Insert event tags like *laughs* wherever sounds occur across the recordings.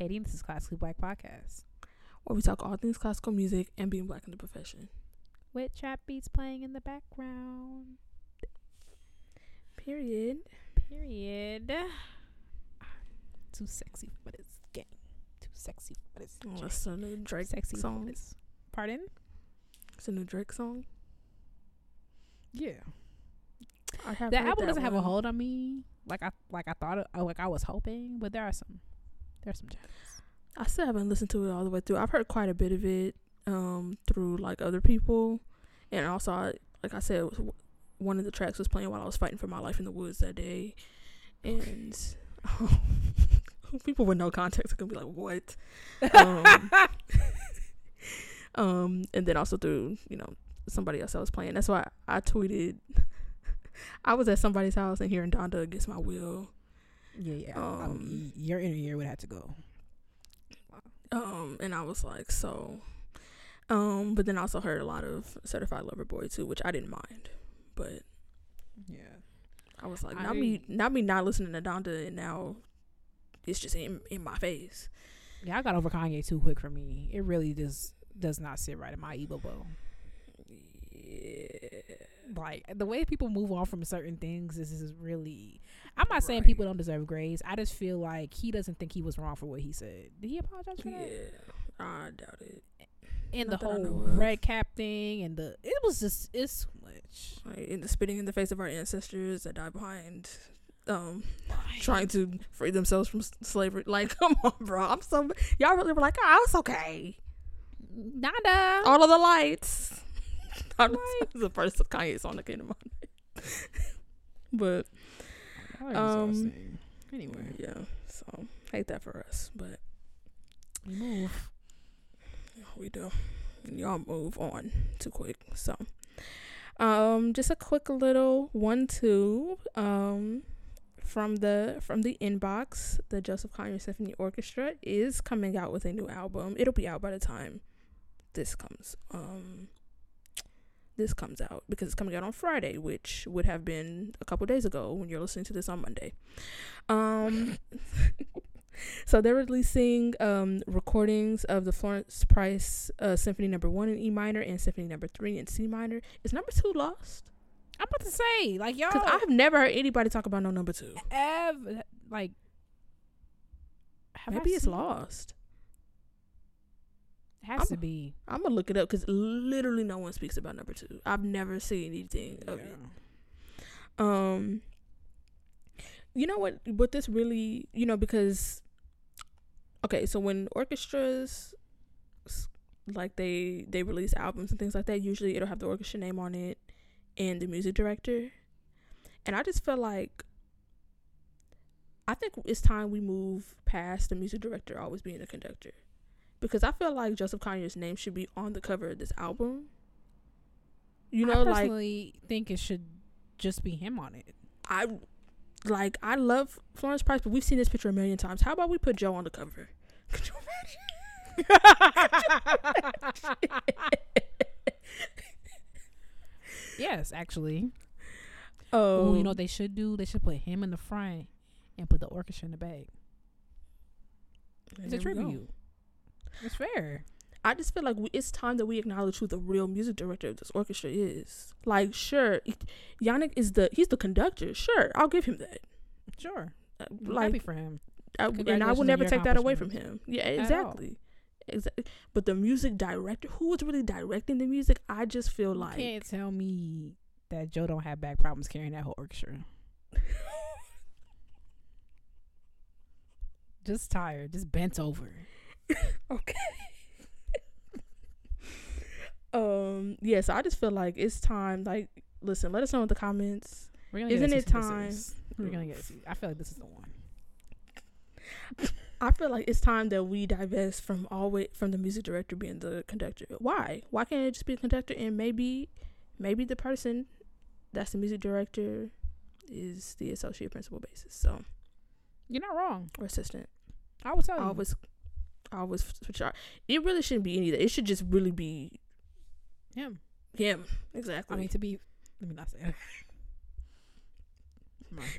It's Katie, and this is Classically Black Podcast. where we talk all things classical music and being black in the profession. With trap beats playing in the background. Period. Period. *sighs* Too sexy for this game. Too sexy for this Oh, that's a new Drake sexy song. Pardon? It's a new Drake song. Yeah. I have The album that doesn't have a hold on me like I like I thought it, uh, like I was hoping, but there are some there are some gems. I still haven't listened to it all the way through. I've heard quite a bit of it um, through like other people, and also I, like I said, one of the tracks was playing while I was fighting for my life in the woods that day, and *laughs* people with no context are gonna be like, "What?" Um, *laughs* um, and then also through you know somebody else I was playing. That's why I tweeted. *laughs* I was at somebody's house and hearing Donda against my will. Yeah, yeah. Um, y- your inner ear would have to go. Um, and I was like, so, um, but then I also heard a lot of Certified Lover Boy too, which I didn't mind, but Yeah. I was like, I- not me, not me, not listening to Donda, and now it's just in in my face. Yeah, I got over Kanye too quick for me. It really just does not sit right in my ego bowl. Yeah, Like the way people move on from certain things is, is really. I'm not saying people don't deserve grace. I just feel like he doesn't think he was wrong for what he said. Did he apologize for that? yeah, I doubt it. And the Not I whole red cap thing and the it was just it's too much. Like, in the spitting in the face of our ancestors that died behind, um, trying to free themselves from slavery. *laughs* Like, come on, bro. I'm so y'all really were like, oh, it's okay. Nada. All of the lights. *laughs* I'm like, the first Kanye song that came to mind. *laughs* but um, anyway, yeah, so hate that for us, but we move. we do. Y'all move on too quick. So, um, just a quick little one two um from the from the inbox. The Joseph Conyers Symphony Orchestra is coming out with a new album. It'll be out by the time this comes um this comes out because it's coming out on Friday, which would have been a couple days ago when you're listening to this on Monday. Um *laughs* so they're releasing um recordings of the Florence Price uh, Symphony Number One in E minor and Symphony Number Three in C minor. Is Number Two lost? I'm about to say like y'all Because I've never heard anybody talk about no Number Two. ever like have I Maybe it's seen- lost. Has I'm- to be. I'm gonna look it up because literally no one speaks about Number Two. I've never seen anything of it. um you know what what this really you know because okay so when orchestras like they they release albums and things like that usually it'll have the orchestra name on it and the music director and i just feel like i think it's time we move past the music director always being the conductor because i feel like joseph conyers name should be on the cover of this album you know I like personally think it should just be him on it. I like I love Florence Price, but we've seen this picture a million times. How about we put Joe on the cover? Could you yes, actually. Oh, Oh, you know what they should do? They should put him in the front and put the orchestra in the back. It's a tribute. It's fair. I just feel like we, it's time that we acknowledge who the real music director of this orchestra is. Like, sure, Yannick is the he's the conductor. Sure, I'll give him that. Sure. Uh, I'm happy for him. I, and I will never take that away from him. Yeah, exactly. Exactly. But the music director, who was really directing the music, I just feel You like can't tell me that Joe don't have back problems carrying that whole orchestra. *laughs* Just tired, just bent over. *laughs* okay. um. Yeah. So I just feel like it's time. Like, listen. Let us know in the comments. We're gonna Isn't get it time? We're gonna get. I feel like this is the one. I feel like it's time that we divest from always from the music director being the conductor. Why? Why can't it just be a conductor and maybe, maybe the person that's the music director is the associate principal basis. So You're not wrong. or assistant. I will tell I you. always, I always switch out. It really shouldn't be any of that. It should just really be him. him. Exactly. I mean, to be. Let me not say. It.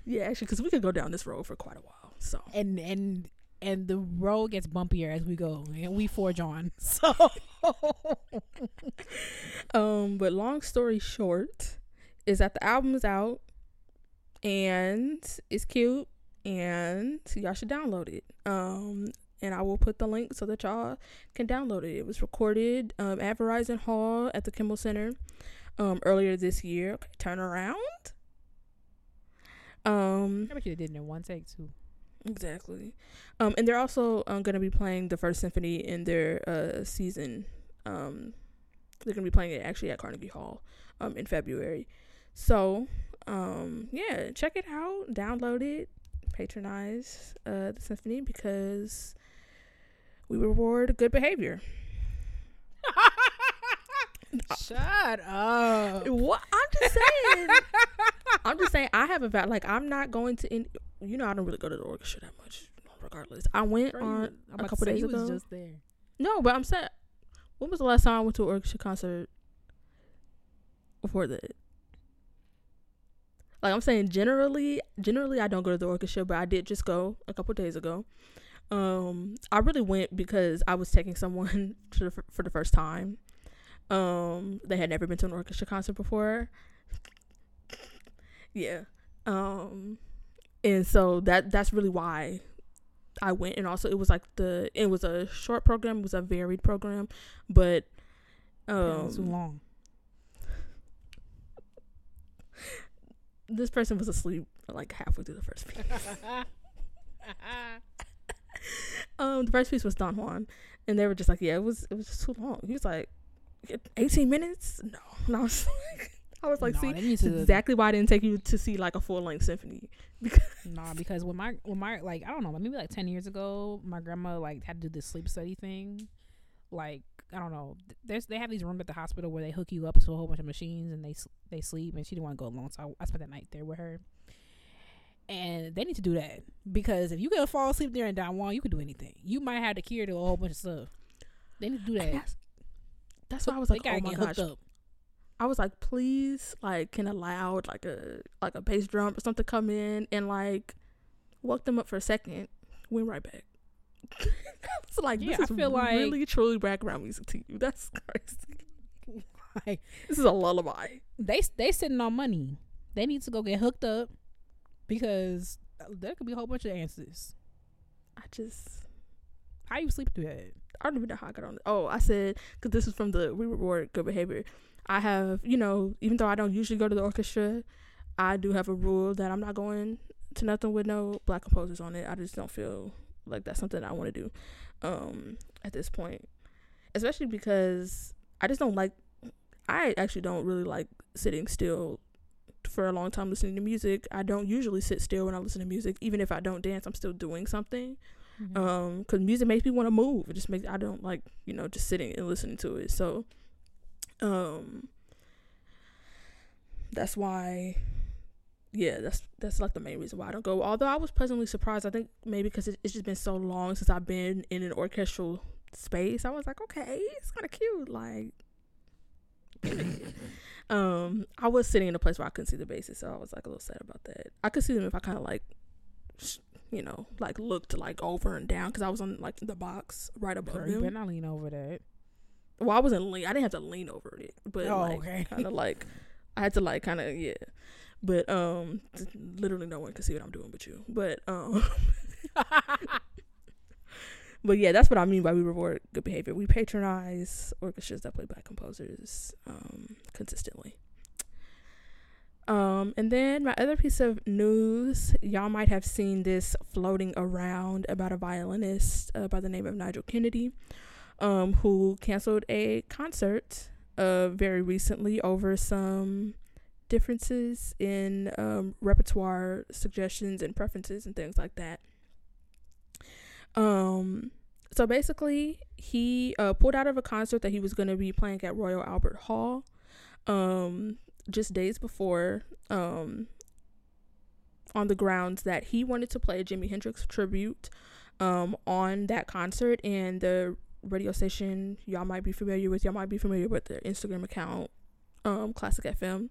Yeah, actually, because we could go down this road for quite a while. So And and and the road gets bumpier as we go, and we forge on. *laughs* So, *laughs* Um, but long story short, is that the album is out and it's cute and y'all should download it. Um, and I will put the link so that y'all can download it. It was recorded um, at Verizon Hall at the Kimmel Center um, earlier this year. Okay, turn around. Um, I bet you they did it in one take too. Exactly. Um, and they're also um, going to be playing the first symphony in their uh, season. Um, they're going to be playing it actually at Carnegie Hall um, in February. So, um, yeah, check it out, download it, patronize uh, the symphony because we reward good behavior. Shut up. What I'm just saying. I'm just saying I have a val like I'm not going to in you know I don't really go to the orchestra that much regardless. I went you- on I'm a couple days ago. just there. No, but I'm saying when was the last time I went to an orchestra concert before that? Like I'm saying generally generally I don't go to the orchestra, but I did just go a couple days ago. Um I really went because I was taking someone *laughs* to the, for the first time. Um they had never been to an orchestra concert before. Yeah. Um and so that that's really why I went and also it was like the it was a short program, it was a varied program, but Um, too long. this person was asleep like halfway through the first piece. *laughs* *laughs* *laughs* um the first piece was Don Juan and they were just like, Yeah, it was it was just too long. He was like eighteen minutes? No. *laughs* And I was like I was like, no, see they need that's to exactly why I didn't take you to see like a full length symphony. *laughs* Nah, because when my when my like I don't know, maybe like ten years ago, my grandma like had to do this sleep study thing. Like I don't know, there's they have these rooms at the hospital where they hook you up to a whole bunch of machines and they they sleep, and she didn't want to go alone, so I, I spent that night there with her. And they need to do that because if you could fall asleep there in Don Juan, you could do anything. You might have the cure to a whole bunch of stuff. They need to do that. That's, that's why I was like, oh my gosh, up. I was like, please, like, can a loud, like a like a bass drum or something come in and like woke them up for a second, went right back. *laughs* it's like Yeah, this I is feel like- really truly background music to you. That's crazy. *laughs* Like This is a lullaby. they they sitting on money. They need to go get hooked up because there could be a whole bunch of answers. I just How you sleep through that? I don't even know how I got on. Oh, I said because this is from the we reward good behavior. I have you know even though I don't usually go to the orchestra, I do have a rule that I'm not going to nothing with no black composers on it. I just don't feel like that's something I want to do um at this point, especially because I just don't like. I actually don't really like sitting still for a long time listening to music. I don't usually sit still when I listen to music. Even if I don't dance, I'm still doing something Mm-hmm. um because music makes me want to move it just makes i don't like you know just sitting and listening to it so um that's why yeah that's that's like the main reason why i don't go although i was pleasantly surprised i think maybe because it, it's just been so long since i've been in an orchestral space i was like okay it's kind of cute like *laughs* *laughs* um i was sitting in a place where i couldn't see the basses so i was like a little sad about that i could see them if i kind of like you know like looked like over and down because i was on like the box right above Girl, you them better not lean over that. well i wasn't lean i didn't have to lean over it but Oh, like okay. kind of like i had to like kind of yeah but um literally no one can see what i'm doing but you but um *laughs* *laughs* but yeah that's what i mean by we reward good behavior. We patronize orchestras that play black composers um consistently. Um and then my other piece of news y'all might have seen this floating around about a violinist uh, by the name of nigel kennedy um who canceled a concert uh very recently over some differences in um repertoire suggestions and preferences and things like that um so basically he uh pulled out of a concert that he was going to be playing at Royal Albert Hall um just days before um on the grounds that he wanted to play a Jimi Hendrix tribute um on that concert and the radio station y'all might be familiar with y'all might be familiar with their Instagram account um classic FM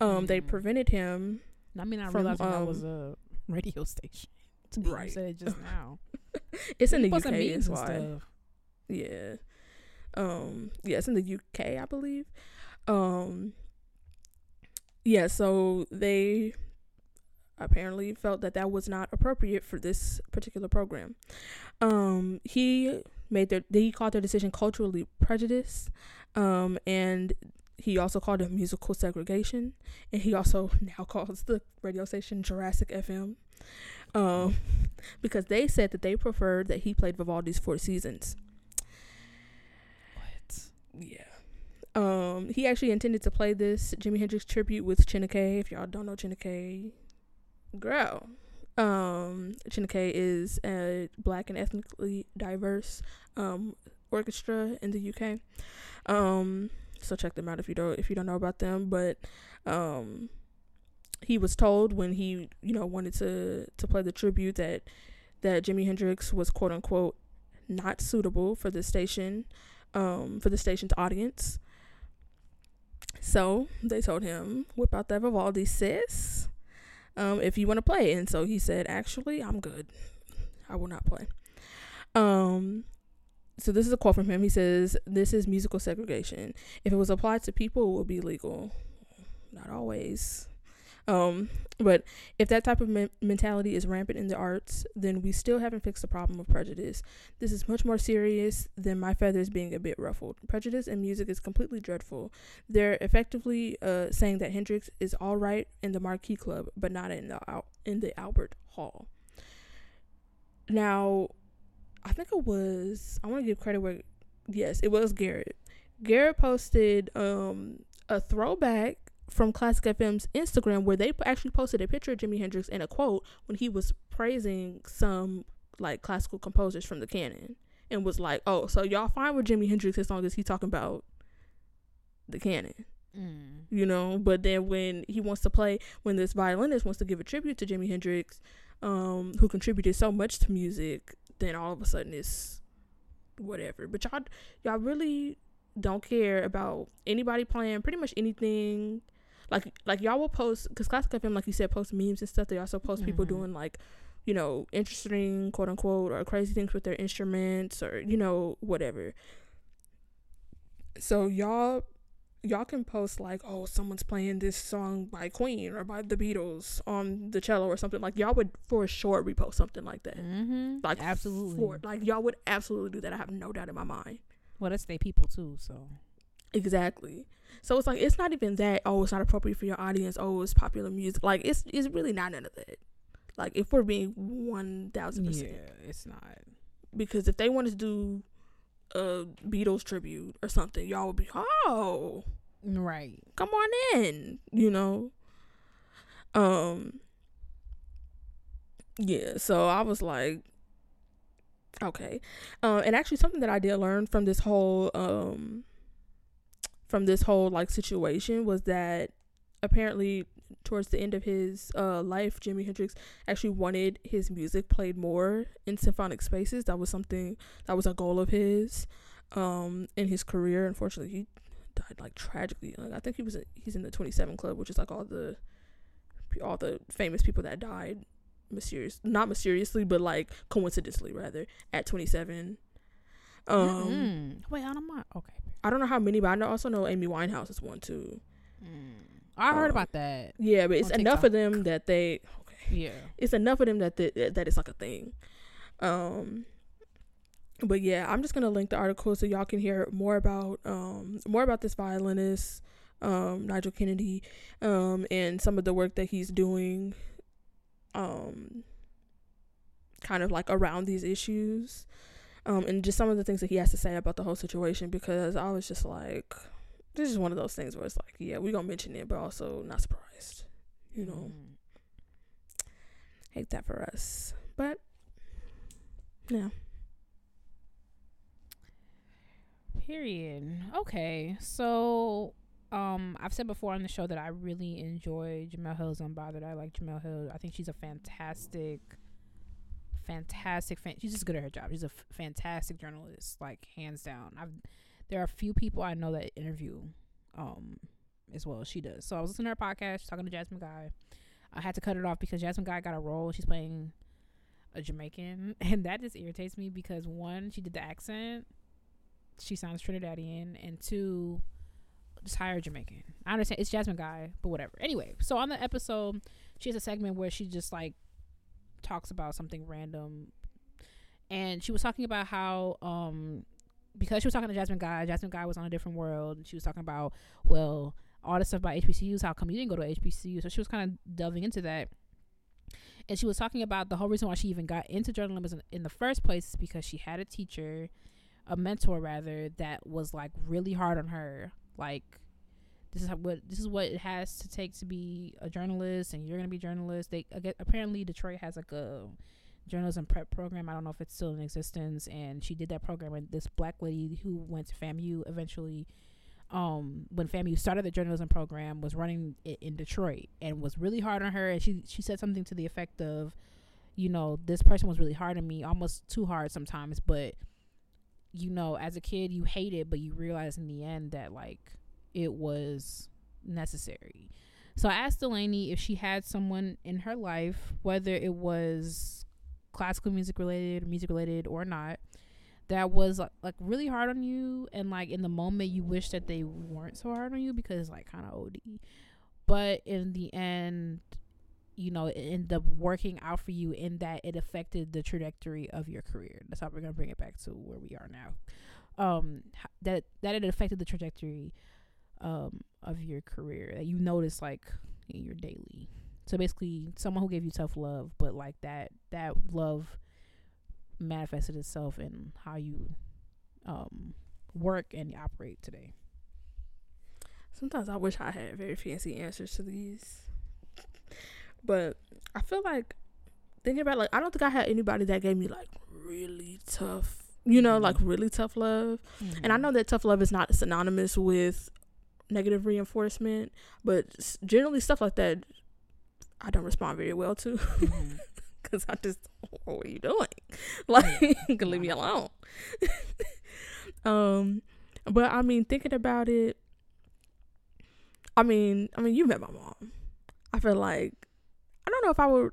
um they Mm. prevented him I mean, I From, realized that was um, a radio station. Right. You said it just now. *laughs* *laughs* it's in the UK. and why. stuff. Yeah. Um. Yeah, it's in the UK, I believe. Um. Yeah. So they apparently felt that that was not appropriate for this particular program. Um. He made their he called their decision culturally prejudiced. Um. And he also called it musical segregation, and he also *laughs* now calls the radio station Jurassic FM. Um, *laughs* because they said that they preferred that he played Vivaldi's Four Seasons. What? Yeah. Um, he actually intended to play this Jimi Hendrix tribute with Chineke. If y'all don't know Chineke, girl. Um, Chineke is a black and ethnically diverse um orchestra in the UK. Um, so check them out if you don't if you don't know about them. But um, he was told when he you know wanted to to play the tribute that that Jimi Hendrix was quote unquote not suitable for the station um, for the station's audience. So they told him, whip out that Vivaldi, sis, um, if you want to play. And so he said, actually, I'm good. I will not play. Um, so this is a quote from him. He says, This is musical segregation. If it was applied to people, it would be legal. Not always. Um, but if that type of men- mentality is rampant in the arts, then we still haven't fixed the problem of prejudice. This is much more serious than my feathers being a bit ruffled. Prejudice in music is completely dreadful. They're effectively uh, saying that Hendrix is all right in the Marquee Club, but not in the Al- in the Albert Hall. Now, I think it was. I want to give credit where. Yes, it was Garrett. Garrett posted um, a throwback from Classic FM's Instagram where they actually posted a picture of Jimi Hendrix and a quote when he was praising some like classical composers from the canon and was like, "Oh, so y'all fine with Jimi Hendrix as long as he talking about the canon." Mm. you know. But then when he wants to play, when this violinist wants to give a tribute to Jimi Hendrix, um, who contributed so much to music, then all of a sudden it's whatever. But y'all, y'all really don't care about anybody playing pretty much anything. Like, like y'all will post because Classic FM, like you said, post memes and stuff. They also post people Mhm. doing like, you know, interesting quote unquote or crazy things with their instruments or you know whatever. So y'all y'all can post like, oh, someone's playing this song by Queen or by the Beatles on the cello or something. Like y'all would for sure repost something like that. Mm-hmm. Like absolutely. For, like y'all would absolutely do that. I have no doubt in my mind. well, that's they people too. So Exactly. So it's like it's not even that. Oh, it's not appropriate for your audience. Oh, it's popular music. Like it's it's really not none of that. Like if we're being one thousand percent, yeah, it's not. because if they wanted to do a Beatles tribute or something, y'all would be oh Right. come on in, you know. Um yeah, so I was like okay. Um and actually something that I did learn from this whole um from this whole like situation was that apparently towards the end of his uh life Jimi Hendrix actually wanted his music played more in symphonic spaces. That was something that was a goal of his um in his career. Unfortunately, he died like tragically. Like, I think he was he's in the 27 club, which is like all the all the famous people that died mysterious not mysteriously but like coincidentally rather at 27 um Mm. Wait, I don't mind. Okay. I don't know how many but I know, also know Amy Winehouse is one too Mm. I heard Um, about that. yeah but it's enough of them that they okay Yeah. it's enough of them that they, that it's like a thing um but yeah i'm just gonna link the article so y'all can hear more about um more about this violinist um nigel kennedy um and some of the work that he's doing um kind of like around these issues um and just some of the things that he has to say about the whole situation because i was just like this is one of those things where it's like yeah we gonna mention it but also not surprised you know Mm. hate that for us. But yeah. Period. Okay. So, um, I've said before on the show that I really enjoy Jemele Hill's Unbothered. I like Jemele Hill. I think she's a fantastic, fantastic fan. She's just good at her job. She's a f- fantastic journalist, like hands down. I've there are a few people I know that interview, um, as well as she does. So I was listening to her podcast, talking to Jasmine Guy. I had to cut it off because Jasmine Guy got a role. She's playing a Jamaican, *laughs* and that just irritates me because one, she did the accent, she sounds Trinidadian, and two, just hire Jamaican. I understand it's Jasmine Guy, but whatever. Anyway, so on the episode, she has a segment where she just like talks about something random, and she was talking about how um because she was talking to Jasmine Guy, Jasmine Guy was on a different world, and she was talking about well all the stuff about HBCUs, how come you didn't go to HBCU? So she was kind of delving into that. And she was talking about the whole reason why she even got into journalism in the first place is because she had a teacher, a mentor rather, that was like really hard on her. Like, this is what this is what it has to take to be a journalist, and you're gonna be a journalist. They apparently Detroit has like a journalism prep program. I don't know if it's still in existence. And she did that program, and this black lady who went to FAMU eventually um, when FAMU started the journalism program, was running it in Detroit and was really hard on her. And she she said something to the effect of, you know, this person was really hard on me, almost too hard sometimes. But you know, as a kid, you hate it, but you realize in the end that like it was necessary. So I asked Delaney if she had someone in her life, whether it was classical music related, music related, or not, that was like, really hard on you and like in the moment you wish that they weren't so hard on you because it's like kind of OD. But in the end, you know, it ended up working out for you in that it affected the trajectory of your career. That's how we're gonna bring it back to where we are now. Um, that that it affected the trajectory um of your career that you notice like in your daily. So basically, someone who gave you tough love, but like that that love manifested itself in how you um, work and operate today? Sometimes I wish I had very fancy answers to these, but I feel like thinking about like I don't think I had anybody that gave me like really tough, you know, mm-hmm. like really tough love. Mm-hmm. And I mm-hmm. know that tough love is not synonymous with negative reinforcement, but generally stuff like that I don't respond very well to. Mm-hmm *laughs* because I just, what are you doing? *laughs* Like, *laughs* leave me alone. um, but I mean, thinking about it, I mean, I mean, you met my mom. I feel like I don't know if I would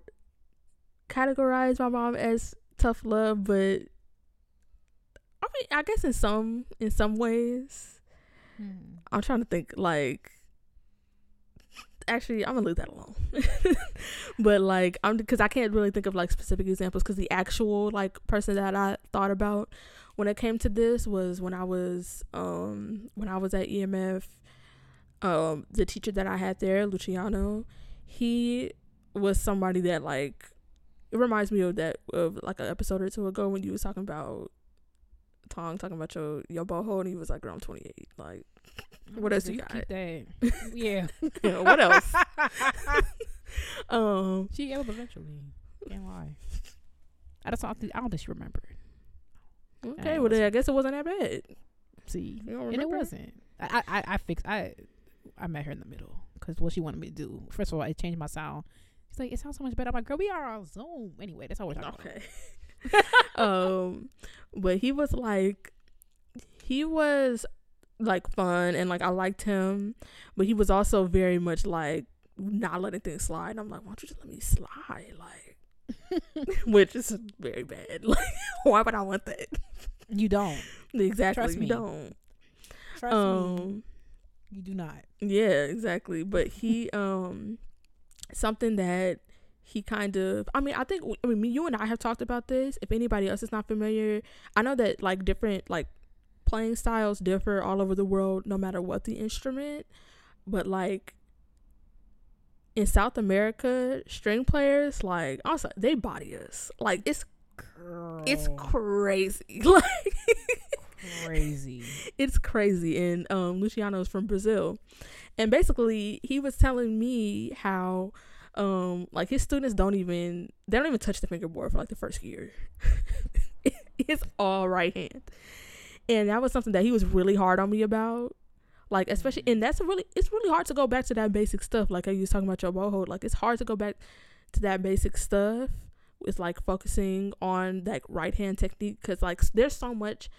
categorize my mom as tough love, but I mean, I guess in some in some ways, hmm. I'm trying to think like actually I'm gonna leave that alone. *laughs* but like I'm because I can't really think of like specific examples because the actual like person that I thought about when it came to this was when I was um when I was at EMF. Um, the teacher that I had there, Luciano, he was somebody that like it reminds me of that of like an episode or two ago when you was talking about Tong talking about your your boho and he was like, "Girl, I'm 28." Like what else you got? Keep that. *laughs* yeah. yeah. What else? *laughs* um, she gave up eventually. Can't lie. I just don't think, I don't think she remembered. Okay, well then I guess it wasn't that bad. See, and it wasn't. I I I fixed. I I met her in the middle because what she wanted me to do. First of all, I changed my sound. She's like, it sounds so much better. I'm like, girl, we are on Zoom anyway. That's all we're talking okay. *laughs* um, but he was like, he was like fun and like I liked him, but he was also very much like not letting things slide. And I'm like, why don't you just let me slide? Like, *laughs* *laughs* which is very bad. Like, why would I want that? You don't. Exactly. Trust you me. don't. Trust um, me. You do not. Yeah, exactly. But he, um, something that he kind of i mean i think i mean you and i have talked about this. If anybody else is not familiar i know that like different like playing styles differ all over the world no matter what the instrument. But like in south america string players like also they body us. Like it's Girl. it's crazy. *laughs* Like crazy. it's crazy. And um luciano's from brazil. And basically he was telling me how um like his students don't even they don't even touch the fingerboard for like the first year. *laughs* It's all right hand. And that was something that he was really hard on me about. Like especially and that's really it's really hard to go back to that basic stuff. Like I was talking about your boho. Like it's hard to go back to that basic stuff with like focusing on that right hand technique. Because like there's so much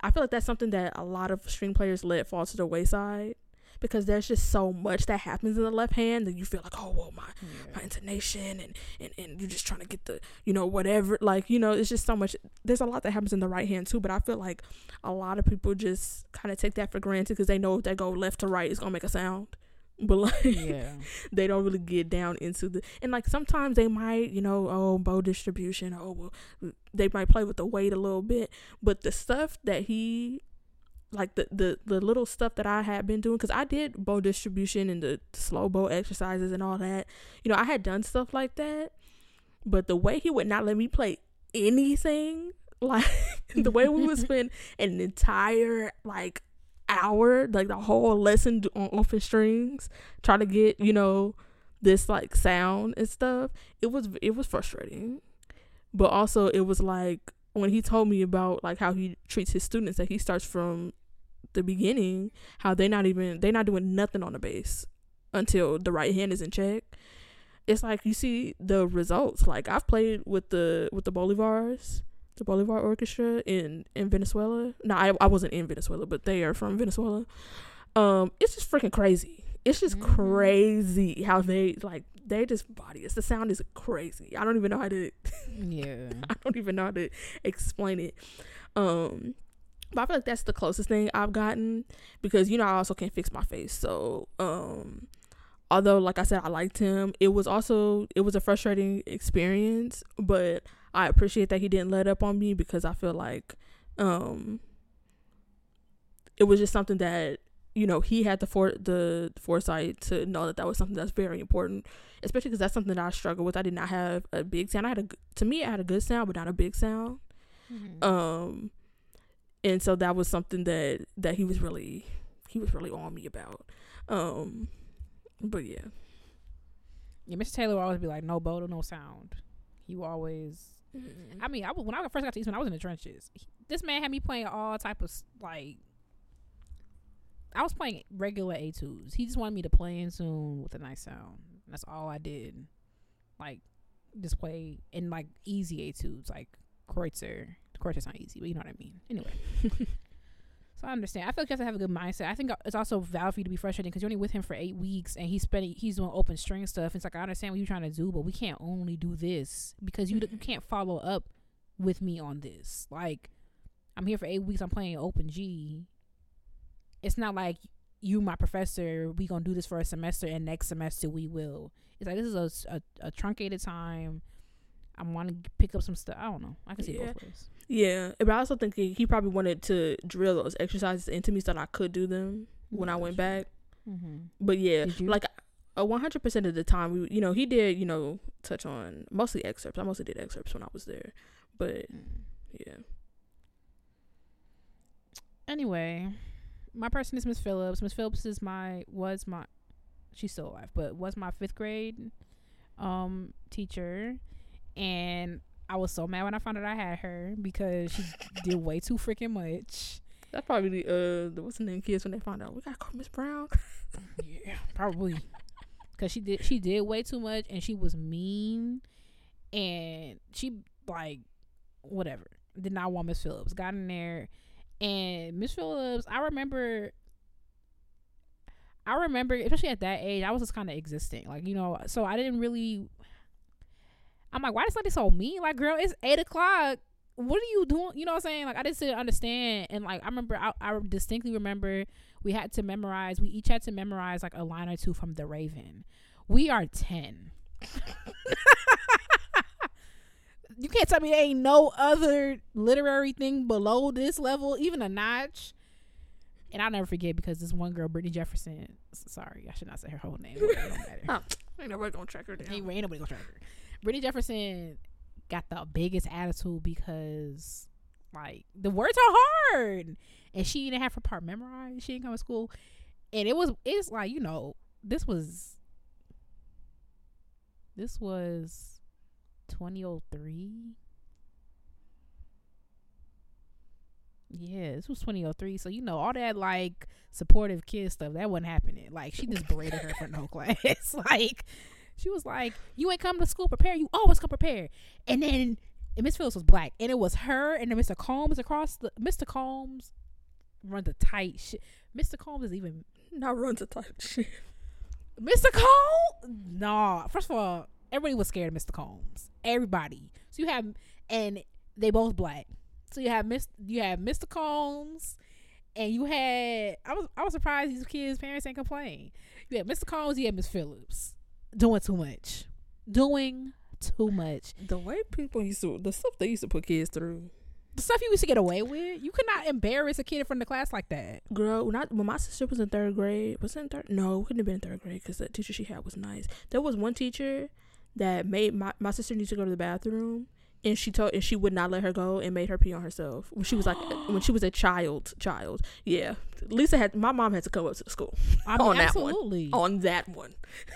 i feel like that's something that a lot of string players let fall to the wayside because there's just so much that happens in the left hand that you feel like, oh well my Yeah. my intonation and, and and you're just trying to get the you know whatever like you know it's just so much there's a lot that happens in the right hand too but i feel like a lot of people just kind of take that for granted because they know if they go left to right it's gonna make a sound *laughs* but like yeah. *laughs* they don't really get down into the and like sometimes they might you know oh bow distribution oh well they might play with the weight a little bit but the stuff that he like the the, the little stuff that i had been doing because i did bow distribution and the, slow bow exercises and all that. You know i had done stuff like that but the way he would not let me play anything *laughs* like the way we would spend *laughs* an entire like hour like the whole lesson on open strings try to get you know this like sound and stuff it was it was frustrating. But also it was like when he told me about like how he treats his students that he starts from the beginning how they're not even they're not doing nothing on the bass until the right hand is in check it's like you see the results like i've played with the with the bolivars the bolivar orchestra in in venezuela no I, I wasn't in venezuela but they are from venezuela um it's just freaking crazy it's just Mhm. crazy how they like they just body it's the sound is crazy i don't even know how to *laughs* Yeah. I don't even know how to explain it. Um, but I feel like that's the closest thing I've gotten because you know I also can't fix my face. So, um, although like I said I liked him, it was also it was a frustrating experience. But I appreciate that he didn't let up on me because I feel like, um, it was just something that you know he had the for the foresight to know that that was something that's very important especially because that's something that I struggle with. I did not have a big sound. I had a to me, I had a good sound, but not a big sound. Mhm. Um, and so that was something that that he was really he was really on me about. Um, but yeah, yeah, Mr. Taylor would always be like, no bodo, no sound. He would always. I mean, I was, when I first got to Eastman, I was in the trenches. He- This man had me playing all type of like. I was playing regular etudes. He just wanted me to play in tune with a nice sound. That's all I did. Like, just play in like easy etudes, like Kreutzer. Kreutzer's not easy, but you know what I mean. Anyway. *laughs* So I understand. I feel like you have to have a good mindset. I think it's also valid for you to be frustrated because you're only with him for eight weeks and he's spending he's doing open string stuff. It's like I understand what you're trying to do, but we can't only do this because you you can't follow up with me on this. Like I'm here for eight weeks. I'm playing open G. It's not like you, my professor, we gonna do this for a semester and next semester we will. It's like this is a a truncated time. I want to pick up some stuff. I don't know. I can see Yeah. both ways. yeah. But I also think he, he probably wanted to drill those exercises into me so that I could do them when I went back. Mm-hmm. But yeah, like a one hundred percent of the time, we you know he did you know touch on mostly excerpts. I mostly did excerpts when I was there, but yeah. anyway, my person is Miss Phillips. Miss Phillips is my was my she's still alive, but was my fifth grade um teacher and I was so mad when I found out I had her because she did way too freaking much. That's probably uh the what's the name kids when they found out we got Miss Brown. *laughs* Yeah, probably. Cause she did she did way too much and she was mean and she like whatever. Did not want Miss Phillips. Got in there and Miss Phillips, I remember I remember especially at that age, I was just kinda existing. Like, you know, so I didn't really I'm like, why this lady so mean? Like, girl, it's eight o'clock. What are you doing? You know what I'm saying? Like, I just didn't understand. And like, I remember, I, I distinctly remember we had to memorize. We each had to memorize like a line or two from The Raven. We are ten. you can't tell me there ain't no other literary thing below this level, even a notch. And I'll never forget because this one girl, Brittany Jefferson. Sorry, I should not say her whole name. Don't matter. *laughs* Ain't nobody gonna track her down. Ain't, ain't nobody gonna track her. Brittany Jefferson got the biggest attitude because like the words are hard, and she didn't have her part memorized. She didn't come to school, and it was it's like you know this was this was 2003. Yeah, this was 2003. So, you know, all that like supportive kid stuff, that wasn't happening. Like, she just berated her for no *laughs* class. like, she was like, You ain't come to school prepared. You always come prepared. And then and Miss Phillips was black. And it was her and then Mr. Combs across the Mr. Combs run the tight shit. Mr. Combs is even Not runs a tight shit. Mr. Combs? Nah. First of all, everybody was scared of Mr. Combs. Everybody. So you have, and they both black. So you have Miss, you have Mr. Combs, and you had. I was I was surprised these kids' parents ain't complain. You had Mr. Combs, you had Miss Phillips, doing too much, doing too much. The way people used to, the stuff they used to put kids through. The stuff you used to get away with, you could not embarrass a kid in front of the class like that. Girl, when, I, when my sister was in third grade, was it in third? No, it couldn't have been in third grade because the teacher she had was nice. There was one teacher that made my, my sister need to go to the bathroom and she told and she would not let her go and made her pee on herself when she was like *gasps* when she was a child child yeah lisa had my mom had to come up to the school I *laughs* mean, On that absolutely. one on that one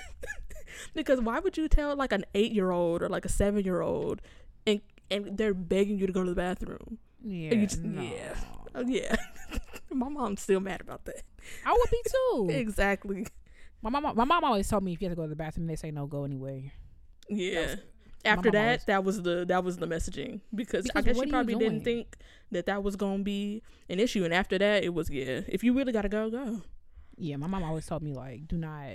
*laughs* because why would you tell like an eight year old or like a seven year old and and they're begging you to go to the bathroom Yeah, just- no. yeah. oh yeah *laughs* my mom's still mad about that I would be too. *laughs* exactly My mom, my mom always told me if you have to go to the bathroom, they say no, go anyway. yeah was- after that always- that was the that was the messaging because, i guess she probably didn't think that that was gonna be an issue and after that it was yeah if you really gotta go go Yeah, my mom always told me like, do not.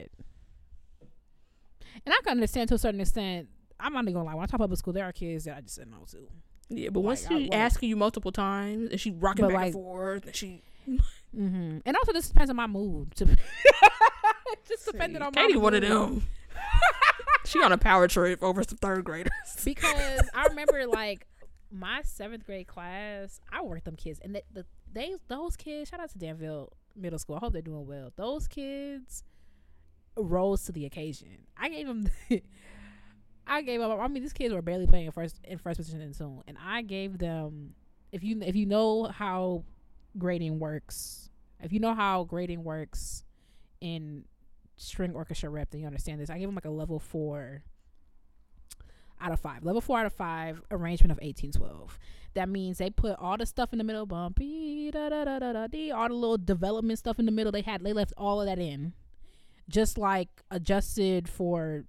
And I can understand to a certain extent. I'm not even gonna lie. When I talk public school, there are kids that I just said no to. yeah but once Like, I she asking you multiple times and she rocking back like- and forth and she *laughs* Mm-hmm. And also, this depends on my mood. To *laughs* just depending on my mood. Katie one of them *laughs* she on a power trip over some third graders because I remember like my seventh grade class. I worked them kids, and the, the they those kids. Shout out to Danville Middle School. I hope they're doing well. Those kids rose to the occasion. I gave them. *laughs* I gave up. I mean, these kids were barely playing in first in first position in soon, and I gave them. If you if you know how grading works, if you know how grading works in string orchestra rep, then you understand this. I gave them like a level four out of five. Level four out of five arrangement of eighteen twelve. That means they put all the stuff in the middle, bumpy da da da da da all the little development stuff in the middle. They had they left all of that in, just like adjusted for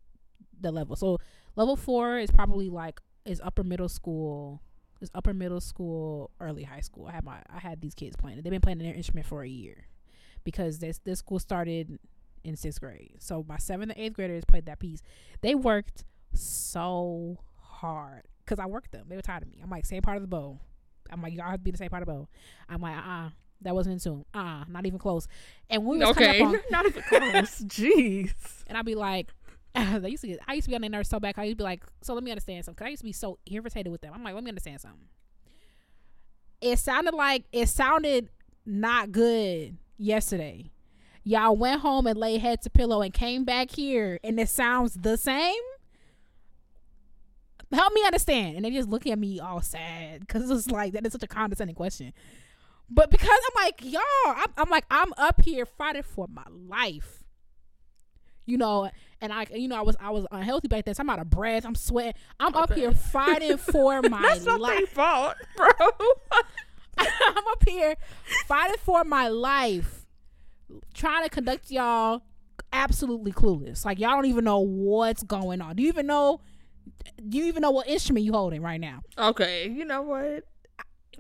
the level. So level four is probably like is upper middle school. Is upper middle school, early high school. I had my I had these kids playing. They've been playing their instrument for a year because this this school started in sixth grade. So my seventh and eighth graders played that piece. They worked so hard because I worked them. They were tired of me. I'm like, same part of the bow. I'm like, y'all have to be the same part of the bow. I'm like, uh, uh that wasn't in tune. Uh, uh not even close. And we was okay on, *laughs* not even close *laughs* jeez and I'd be like, *sighs* they used to get, I used to be on their nerves so bad. I used to be like, so let me understand something. Cause I used to be so irritated with them. I'm like, let me understand something. It sounded like it sounded not good yesterday. Y'all went home and laid head to pillow and came back here and it sounds the same. Help me understand. And they just look at me all sad because it's like that is such a condescending question. But because I'm like, y'all, I'm, I'm like, I'm up here fighting for my life you know, and I, you know, I was I was unhealthy back then. So I'm out of breath. I'm sweating. I'm up here *laughs* fighting for *laughs* my life. that's not life. fault *laughs* bro I'm up here fighting for my life, trying to conduct y'all absolutely clueless. Like y'all don't even know what's going on. Do you even know? Do you even know what instrument you holding right now? okay you know what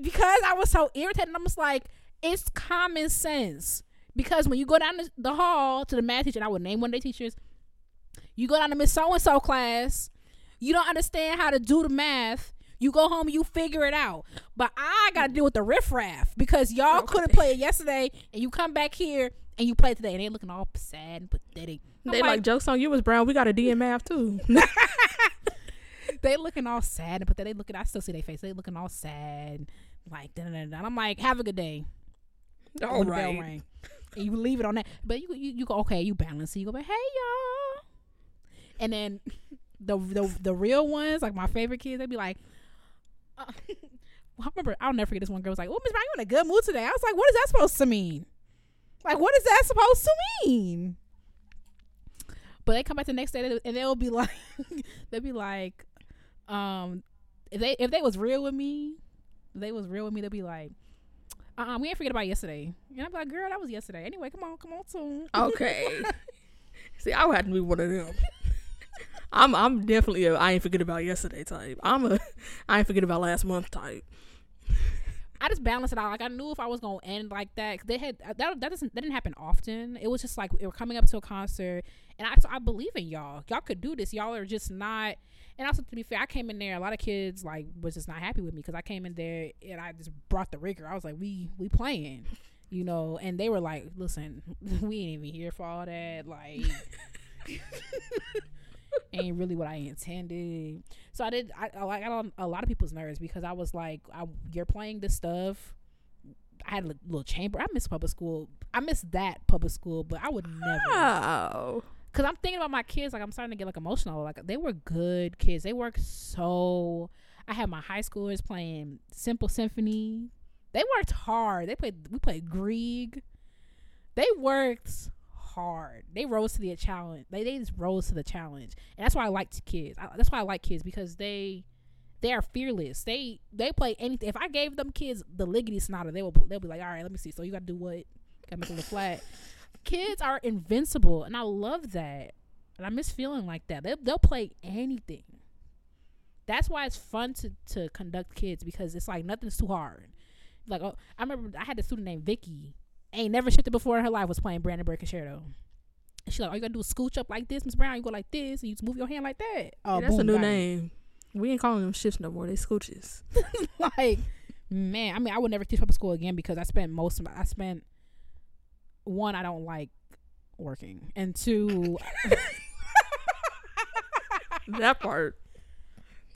because I was so irritated, I'm just like, it's common sense. Because when you go down the, hall to the math teacher, and I would name one of their teachers, you go down to Miss So and So class, you don't understand how to do the math. You go home, you figure it out. But I got to deal with the riffraff because y'all Okay. couldn't play it yesterday, and you come back here and you play it today, and they looking all sad and pathetic. I'm they like, jokes on you was brown we got a d in math too *laughs* *laughs* they looking all sad, but they looking. I still see their face. They looking all sad, like da da da. I'm like, have a good day. all when the bell rang. And you leave it on that. But you you, you go okay, you balance. it. You go, but hey y'all. And then *laughs* the the the real ones, like my favorite kids, they'd be like, uh, *laughs* I remember I'll never forget this one girl was like, "Oh, Miss Brown, you in a good mood today?" I was like, "What is that supposed to mean? Like, what is that supposed to mean?" But they come back the next day and they'll be *laughs* like, they'll be like, um, if they if they was real with me, if they was real with me, They'd be like, uh, uh we ain't forget about yesterday. And I'm like, girl, that was yesterday. Anyway, come on, come on, soon. okay *laughs* see i would have to be one of them i'm i'm definitely a i ain't forget about yesterday type i'm a i ain't forget about last month type I just balanced it out. Like I knew if I was gonna end like that, 'cause they had uh, that. That doesn't that didn't happen often. It was just like we were coming up to a concert, and I I believe in y'all. Y'all could do this. Y'all are just not. And also to be fair, I came in there. A lot of kids like was just not happy with me because I came in there and I just brought the rigor. I was like, we we playing, you know. And they were like, listen, *laughs* we ain't even here for all that. Like. *laughs* ain't really what I intended. So I did. I, I got on a lot of people's nerves because I was like, I, "You're playing this stuff." I had a little chamber. I miss public school. I miss that public school, but I would never. Oh. Cause I'm thinking about my kids. Like I'm starting to get like emotional. Like they were good kids. They worked so. I had my high schoolers playing Simple Symphony. They worked hard. They played. We played Grieg. They worked hard. They rose to the challenge. They they just rose to the challenge, and that's why I like kids. I, that's why I like kids because they they are fearless. They they play anything. If I gave them kids the Ligeti sonata, they will they'll be like, all right, let me see. So you got to do what? Got to make it look flat. *laughs* Kids are invincible, and I love that. And I miss feeling like that. They they'll play anything. That's why it's fun to to conduct kids because it's like nothing's too hard. Like oh, I remember I had a student named Vicky ain't never shifted before in her life was playing Brandenburg Concerto. And she's like, all you gotta do is scooch up like this, Miss Brown. You go like this, and you just move your hand like that. Oh, that's boom, a new name. It. We ain't calling them shifts no more. They scooches. *laughs* like, man, I mean, I would never teach public school again because I spent most of my, I spent one, I don't like working, and two, *laughs* that part.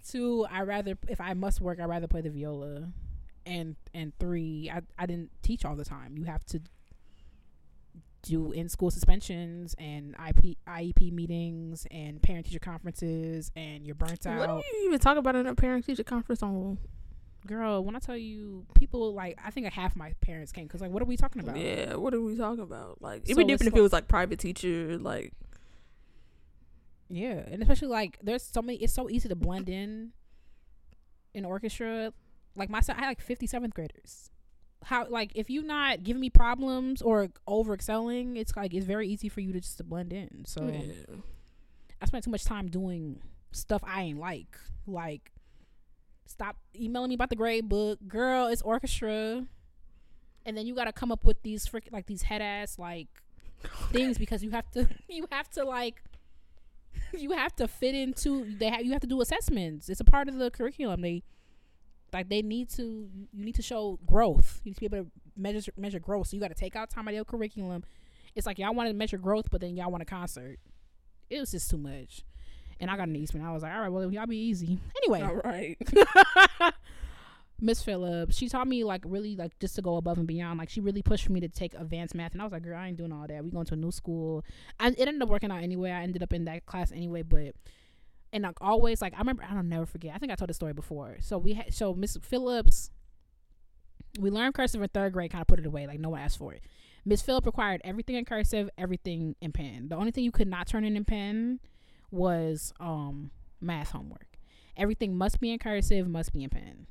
Two, I rather if I must work, I rather play the viola and and three I, I didn't teach all the time you have to do in school suspensions and IP IEP meetings and parent teacher conferences and you're burnt out. What do you even talk about in a parent teacher conference on? Girl, when I tell you, people like I think half my parents came because like, what are we talking about? Yeah, what are we talking about? Like, it'd so be different if it was like private teacher, like. Yeah, and especially like there's so many. It's so easy to blend in in orchestra like my son, I had like 50 seventh graders. How like if you're not giving me problems or over excelling, it's like it's very easy for you to just to blend in. So yeah. I spent too much time doing stuff I ain't like. Like stop emailing me about the grade book, girl. It's orchestra, and then you got to come up with these freaking like these head ass like *laughs* things because you have to *laughs* you have to like *laughs* you have to fit into they have you have to do assessments. It's a part of the curriculum. They like they need to you need to show growth. You need to be able to measure measure growth. So you got to take out time out of your curriculum. It's like y'all want to measure growth, but then y'all want a concert. It was just too much. And I got an Eastman. I was like, all right, well, y'all be easy. Anyway. All right. *laughs* Miss Phillips, she taught me like really like just to go above and beyond. Like she really pushed for me to take advanced math, and I was like, girl, I ain't doing all that. We going to a new school. And it ended up working out anyway. I ended up in that class anyway, but and like always like I remember I don't never forget. I think I told the story before. So we had so Miss Phillips we learned cursive in third grade, kind of put it away, like no one asked for it. Miss Phillips required everything in cursive, everything in pen. The only thing you could not turn in in pen was um math homework. Everything must be in cursive, must be in pen.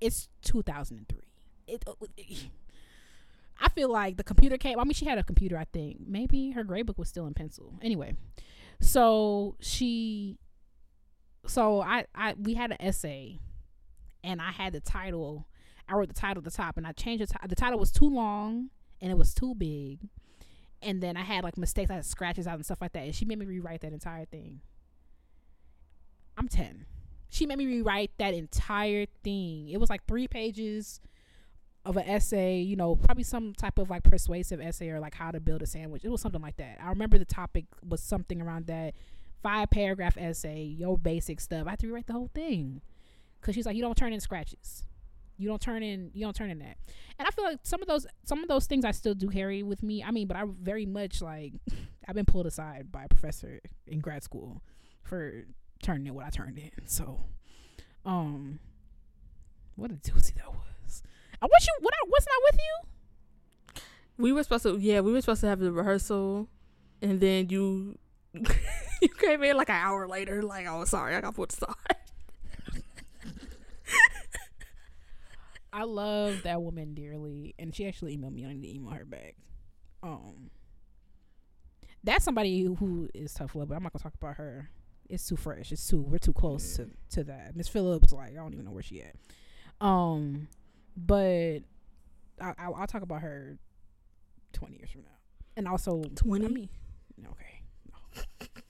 It's 2003. It, uh, I feel like the computer came. I mean, she had a computer. I think maybe her grade book was still in pencil. Anyway, so she, so I, I, we had an essay, and I had the title. I wrote the title at the top, and I changed the, t- the title was too long and it was too big, and then I had like mistakes, I had scratches out and stuff like that, and she made me rewrite that entire thing. I'm ten. She made me rewrite that entire thing. It was like three pages of an essay, you know, probably some type of like persuasive essay or like how to build a sandwich. It was something like that. I remember the topic was something around that five paragraph essay, your basic stuff. I had to rewrite the whole thing because she's like, you don't turn in scratches. You don't turn in. You don't turn in that. And I feel like some of those some of those things I still do carry with me. I mean, but I very much like *laughs* I've been pulled aside by a professor in grad school for turning in what I turned in. So, um, what a doozy that was. I wish you. What I wasn't I with you? We were supposed to. Yeah, we were supposed to have the rehearsal, and then you *laughs* you came in like an hour later. Like, oh, sorry, I got put aside. I love that woman dearly, and she actually emailed me. I need to email her back. Um, that's somebody who, who is tough love, but I'm not gonna talk about her. It's too fresh. It's too. We're too close to to that. Miss Phillips, like I don't even know where she at. Um, but I, I, I'll talk about her twenty years from now, and also 20? I mean, okay, no. *laughs*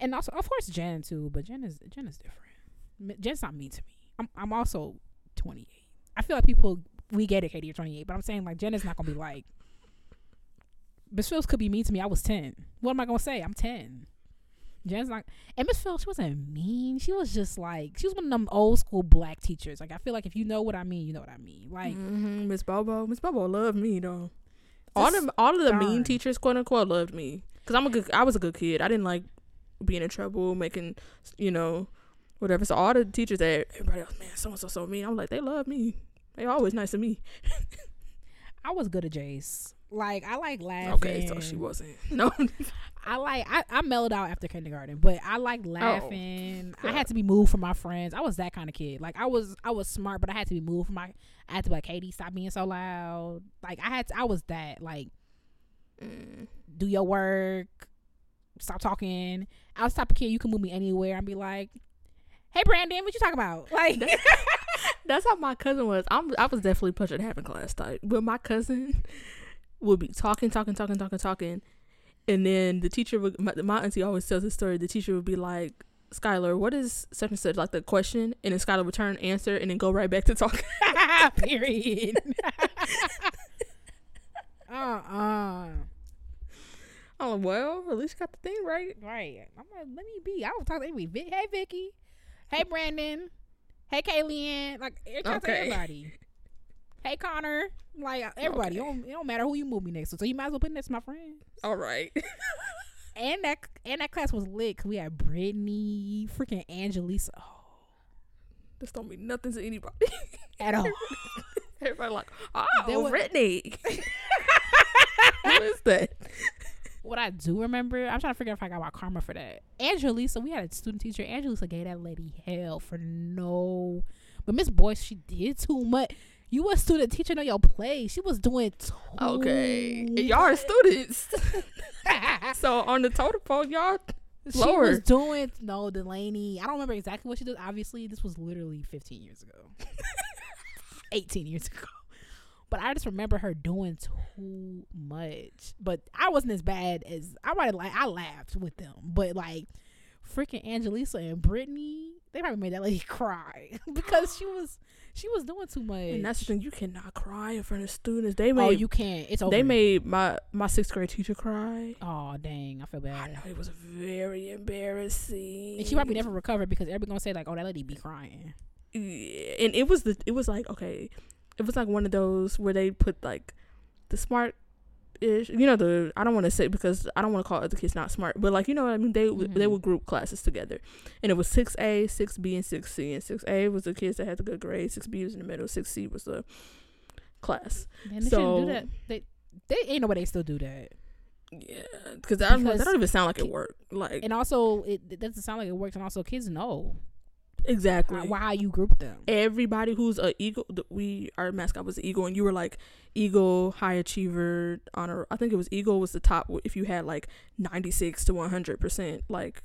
and also of course Jen too, but Jen is Jen is different. Jen's not mean to me. I'm I'm also twenty eight. I feel like people we get it, Katie, you're twenty eight, but I'm saying like Jen is not gonna be like. Miss Phillips could be mean to me. I was ten. What am I gonna say? I'm ten. Jen's not, and Miss Phillips, she wasn't mean. She was just like she was one of them old school black teachers. Like I feel like if you know what I mean, you know what I mean. Like Mhm, Miss Bobo, Miss Bobo loved me though. All the all of the mean teachers, quote unquote, loved me because I'm a good. I was a good kid. I didn't like being in trouble, making you know whatever. So all the teachers that everybody else, man, so and so so mean. I'm like, they love me. They always nice to me. *laughs* I was good at Jace. Like I like laughing. Okay, so she wasn't. *laughs* No, I like I, I mellowed out after kindergarten, but I like laughing. I had to be moved from my friends. I was that kind of kid. Like I was I was smart, but I had to be moved from my I had to be like, Katie, stop being so loud. Like I had to, I was that. Like, Mm. do your work, stop talking. I was the type of kid you can move me anywhere and be like, Hey Brandon, what you talking about? *laughs* Like *laughs* that's how my cousin was. I'm. I was definitely it having class type, but my cousin would be talking, talking, talking, talking, talking, and then the teacher would. My, my auntie always tells this story. The teacher would be like, "Skylar, what is such and such?" Like the question, and then Skylar would turn, answer, and then go right back to talking. *laughs* period. *laughs* uh uh like, well, at least you got the thing right. Right. I'm like, let me be. I was talking to everybody. Hey, Vicky. Hey, Brandon. Hey, Kayleen. Like, talk Okay. everybody. *laughs* Hey, Connor. Like, uh, everybody. It, don't, it don't matter who you move me next to. So you might as well put next to my friend. All right. *laughs* And that and that class was lit 'cause we had Brittany, freaking Angelisa. Oh, this don't mean nothing to anybody. *laughs* at all. *laughs* Everybody like, oh, There was- Brittany. Who is that? what I do remember, I'm trying to figure out if I got my karma for that. Angelisa, we had a student teacher. Angelisa gave that lady hell for no. But Miss Boyce, she did too much. You a student teacher, know your play. She was doing too Okay, and y'all are students. *laughs* so on the totem pole, y'all she was doing no Delaney. I don't remember exactly what she did. Obviously, this was literally 15 years ago, *laughs* 18 years ago. But I just remember her doing too much. But I wasn't as bad as I might like. I laughed with them, but like freaking Angelisa and Brittany, they probably made that lady *laughs* cry *laughs* because she was she was doing too much. And that's the thing, you cannot cry in front of students. They oh, made oh, you can't. It's over. they made my my sixth grade teacher cry. Oh dang, I feel bad. I know it was very embarrassing. And she probably never recovered because everybody gonna say like, "Oh, that lady be crying." Yeah, and it was the it was like okay, it was like one of those where they put like the smart ish. You know the I don't want to say because I don't want to call other kids not smart, but like you know what I mean. They w they mm-hmm. would group classes together, and it was six A, six B, and six C. And six A was the kids that had the good grades. Six B was in the middle. Six C was the class. Man, they So- shouldn't do that. They they ain't no way they still do that. Yeah, because I don't. That don't even sound like it worked. Like And also, it, it doesn't sound like it works. And also, kids know exactly. how, why you group them. everybody who's a eagle we our mascot was an eagle and you were like eagle high achiever honor i think it was eagle was the top if you had like 96 to 100% like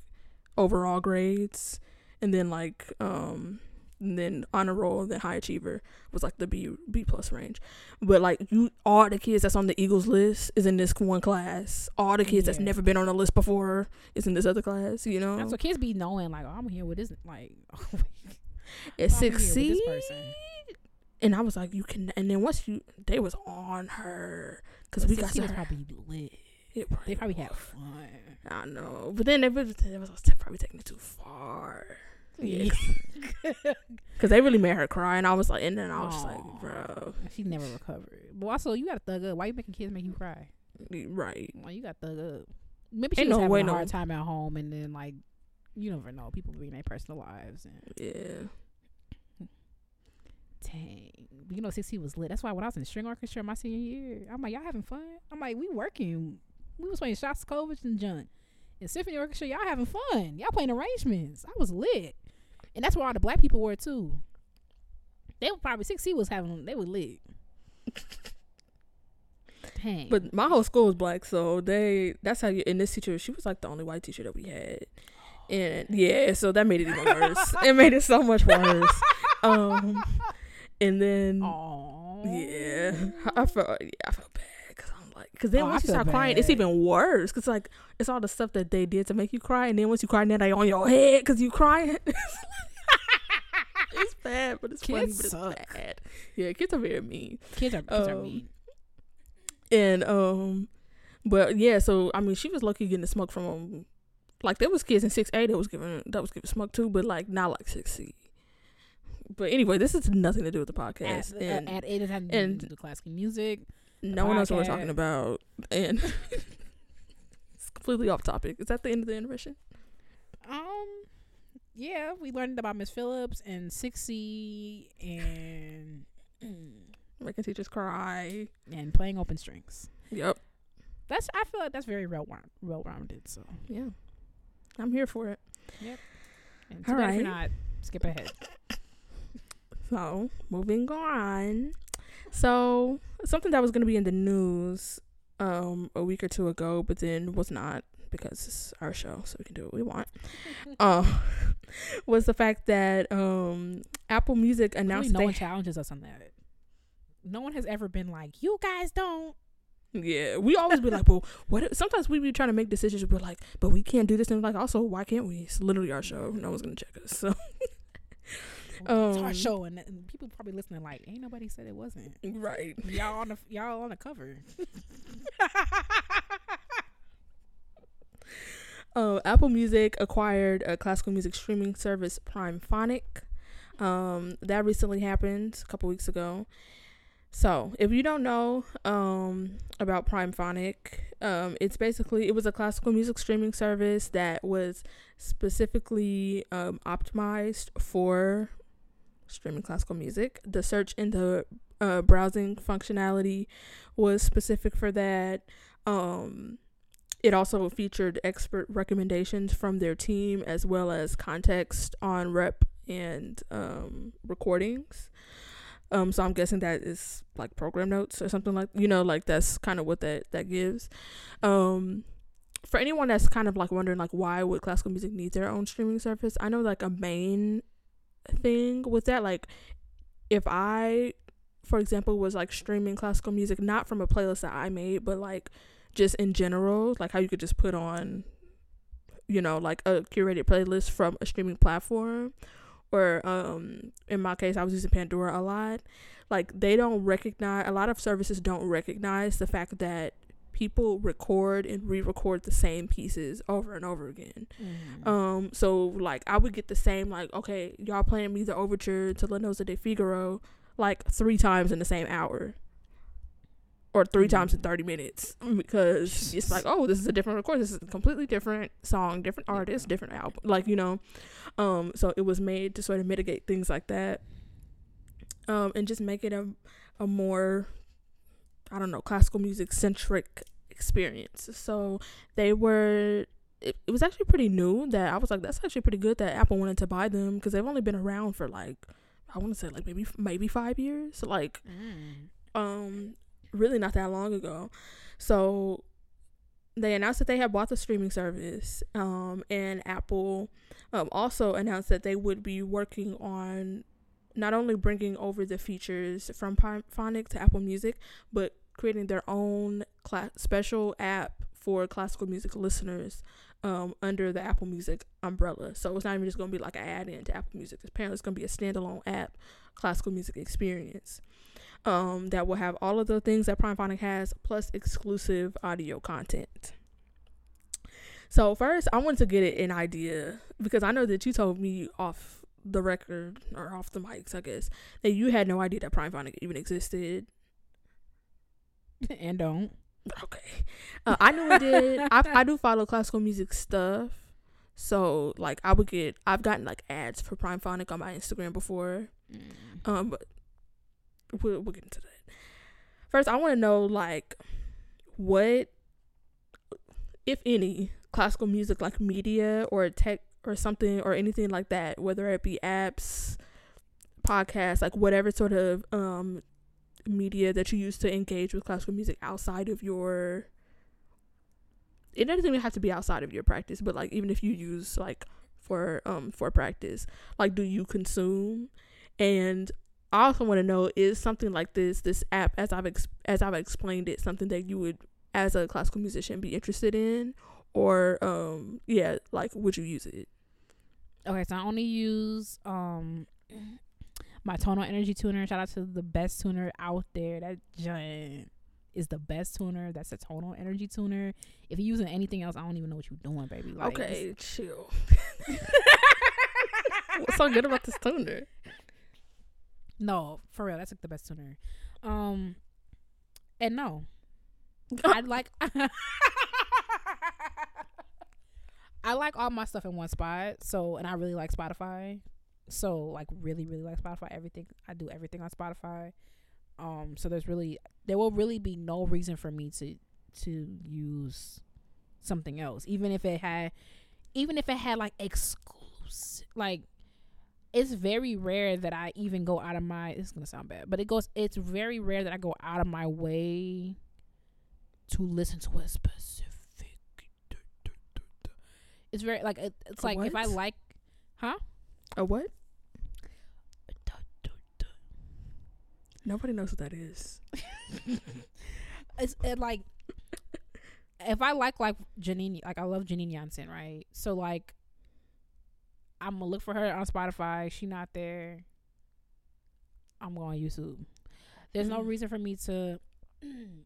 overall grades and then like um and then honor roll and then high achiever was like the b b plus range but like you all the kids that's on the eagles list is in this one class all the kids that's never been on the list before is in this other class you know so kids be knowing like, oh, I'm here with this. Like, *laughs* oh, at oh, I'm here with 6 this and I was like, you can. And then once you, they was on her because we got to probably lit. It They probably had fun. I know, but then they was, they was probably taking it too far. Because *laughs* they really made her cry, and I was like, and then I was just like, bro, she never recovered. But also, you got to thug up. Why you making kids make you cry? right? Well, you got to thug up. Maybe she Ain't was no having way, a no. hard time at home, and then like, you never know. People be in their personal lives, and Yeah, dang, you know, sixty was lit. That's why when I was in the string orchestra my senior year, I'm like, y'all having fun. I'm like, we working. We was playing Shostakovich and John. In symphony orchestra, y'all having fun. Y'all playing arrangements. I was lit, and that's where all the black people were too. They were probably six C was having. They were lit. *laughs* Dang. but my whole school was black, so they. That's how you. And this teacher, she was like the only white teacher that we had, and yeah, so that made it even worse. it made it so much worse. *laughs* um, and then Oh. yeah, I felt yeah, I felt bad because I'm like, because then Oh, I once you feel start crying, it's even worse. Because like it's all the stuff that they did to make you cry, and then once you cry, now they on your head because you crying. *laughs* it's bad, but it's funny, Kids but it's bad. Yeah, kids are very mean. Kids are kids are Um, mean. And um, but yeah, so I mean, she was lucky getting the smoke from um, like there was kids in six A that was giving that was giving smoke too, but like not like six C. But anyway, this is nothing to do with the podcast, At, and uh, at eight, it had and- to do with classical music. No one knows what we're talking about, and *laughs* it's completely off topic. Is that the end of the intermission? Um, yeah, we learned about Miss Phillips and Sixty and Making teachers cry. and playing open strings. Yep. That's I feel like that's very well well rounded. So, Yeah. I'm here for it. and too All bad if you're not skip ahead. *laughs* So, moving on. So, something that was going to be in the news um a week or two ago, but then was not because it's our show, so we can do what we want. Um *laughs* *laughs* was the fact that um Apple Music announced no they one challenges us on that. No one has ever been like, "You guys don't." Yeah, we always be like, well, what? if-" Sometimes we be trying to make decisions, but like, but we can't do this, and like, also, why can't we? It's literally our show. No one's gonna check us. So, *laughs* it's Um, our show, and, and people probably listening like, "Ain't nobody said it wasn't." right. Y'all on the y'all on the cover. Uh, *laughs* Apple Music acquired a classical music streaming service, Primephonic. Um, that recently happened a couple weeks ago. So, if you don't know um, about Primephonic, um, it's basically it was a classical music streaming service that was specifically um, optimized for streaming classical music. The search and the uh, browsing functionality was specific for that. Um, it also featured expert recommendations from their team as well as context on rep and um, recordings. Um, so I'm guessing that is like program notes or something like you know like that's kind of what that that gives. Um, for anyone that's kind of like wondering like why would classical music need their own streaming service, I know like a main thing with that like if I for example was like streaming classical music not from a playlist that I made but like just in general, like how you could just put on, you know, like a curated playlist from a streaming platform, or um, in my case, I was using Pandora a lot. Like they don't recognize a lot of services don't recognize the fact that people record and re-record the same pieces over and over again. Um, so like I would get the same like okay, y'all playing me the overture to Le Nozze di Figaro like three times in the same hour. Or three Mhm. times in thirty minutes because it's like, oh, this is a different record. This is a completely different song, different artist, different album. Like you know, um, so it was made to sort of mitigate things like that, um, and just make it a a more, I don't know, classical music centric experience. So they were it, it was actually pretty new that I was like, that's actually pretty good that Apple wanted to buy them because they've only been around for like, I want to say like maybe maybe five years, like Mm. um really not that long ago. So they announced that they had bought the streaming service, um, and Apple um, also announced that they would be working on not only bringing over the features from Phonic to Apple Music, but creating their own cla- special app for classical music listeners um, under the Apple Music umbrella. So it's not even just going to be like an add-in to Apple Music. Apparently, it's going to be a standalone app, classical music experience um, that will have all of the things that Primephonic has, plus exclusive audio content. So first, I wanted to get an idea because I know that you told me off the record or off the mics, I guess, that you had no idea that Primephonic even existed. and don't. Okay, uh, I knew it did. I I do follow classical music stuff, so like I would get I've gotten like ads for Primephonic on my Instagram before. Mm. Um, but we'll we'll get into that. First, I want to know like what, if any, classical music like media or tech or something or anything like that, whether it be apps, podcasts, like whatever sort of um media that you use to engage with classical music outside of your. It doesn't even have to be outside of your practice, but like even if you use like for um for practice, like do you consume and I also want to know is something like this this app as I've ex- as I've explained it something that you would as a classical musician be interested in or um yeah like would you use it? Okay, so I only use um my tonal energy tuner. Shout out to the best tuner out there. That giant is the best tuner. That's a tonal energy tuner. If you're using anything else, I don't even know what you're doing, baby. Like, okay, chill. *laughs* What's so good about this tuner? No, for real, that's like the best tuner. Um, and no, *laughs* I'd like. *laughs* I like all my stuff in one spot. So, and I really like Spotify. So, like, really, really like Spotify. Everything I do, everything on Spotify. Um, so there's really there will really be no reason for me to to use something else, even if it had, even if it had like exclusive, like it's very rare that I even go out of my. It's gonna sound bad, but it goes. It's very rare that I go out of my way to listen to a specific. It's very like it, it's A like if I like, huh? A what? Nobody knows what that is. *laughs* it's it like if I like like Janine, like I love Janine Jansen, right? So like I'm gonna look for her on Spotify. She not there. I'm going YouTube. There's no Mhm. reason for me to. *clears throat* and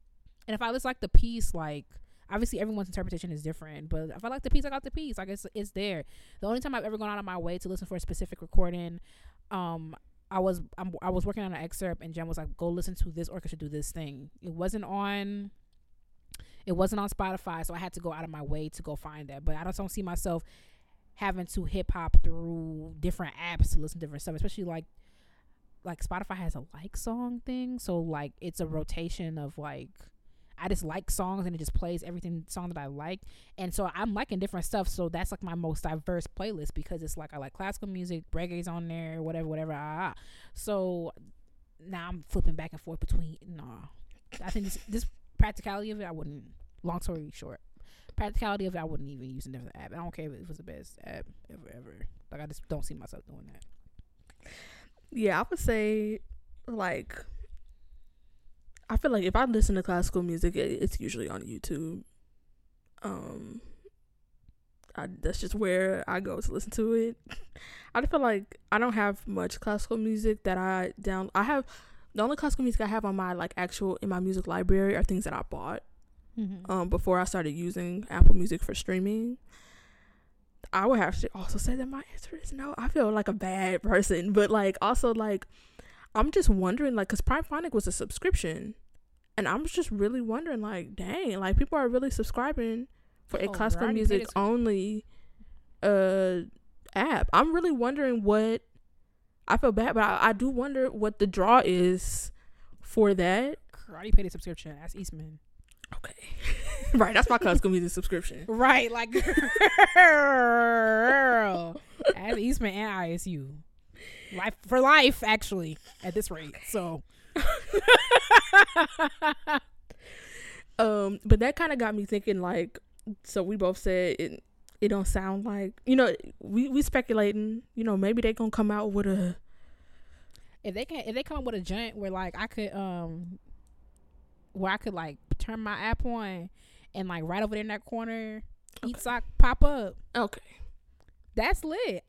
if I was like the piece, like obviously everyone's interpretation is different, but if I like the piece, I got the piece. Like it's it's there. The only time I've ever gone out of my way to listen for a specific recording, um, I was I'm, I was working on an excerpt and Jen was like, "Go listen to this orchestra do this thing." It wasn't on. It wasn't on Spotify, so I had to go out of my way to go find that. But I just don't see myself having to hip hop through different apps to listen to different stuff, especially like like Spotify has a like song thing, so like it's a rotation of like I just like songs and it just plays everything song that I like. And so I'm liking different stuff. So that's like my most diverse playlist because it's like I like classical music, reggae's on there, whatever, whatever. Ah, ah. So now I'm flipping back and forth between nah. I think this, this practicality of it I wouldn't long story short. Practicality of it I wouldn't even use a different app. I don't care if it was the best app ever ever. Like I just don't see myself doing that. Yeah, I would say like I feel like if I listen to classical music, it's usually on YouTube. Um, I, that's just where I go to listen to it. *laughs* I feel like I don't have much classical music that I down. I have the only classical music I have on my like actual in my music library are things that I bought Mm-hmm. um before I started using Apple Music for streaming. I would have to also say that my answer is no. I feel like a bad *laughs* person, but like also like I'm just wondering like cuz Primephonic was a subscription and I'm just really wondering like dang, like people are really subscribing for a Oh, classical I music only uh app. I'm really wondering what I feel bad, but I, I do wonder what the draw is for that. I already paid a subscription. That's Eastman. Okay. *laughs* right, that's my classical music subscription. *laughs* Right, like *laughs* girl. As Eastman and ISU. Life for life, actually, at this rate. So *laughs* Um, but that kind of got me thinking. Like, so we both said it. It don't sound like you know. We we speculating. You know, maybe they gonna come out with a. if they can if they come up with a joint where like I could um where I could like turn my app on and like right over there in that corner Itzhak pop up. Okay. That's lit.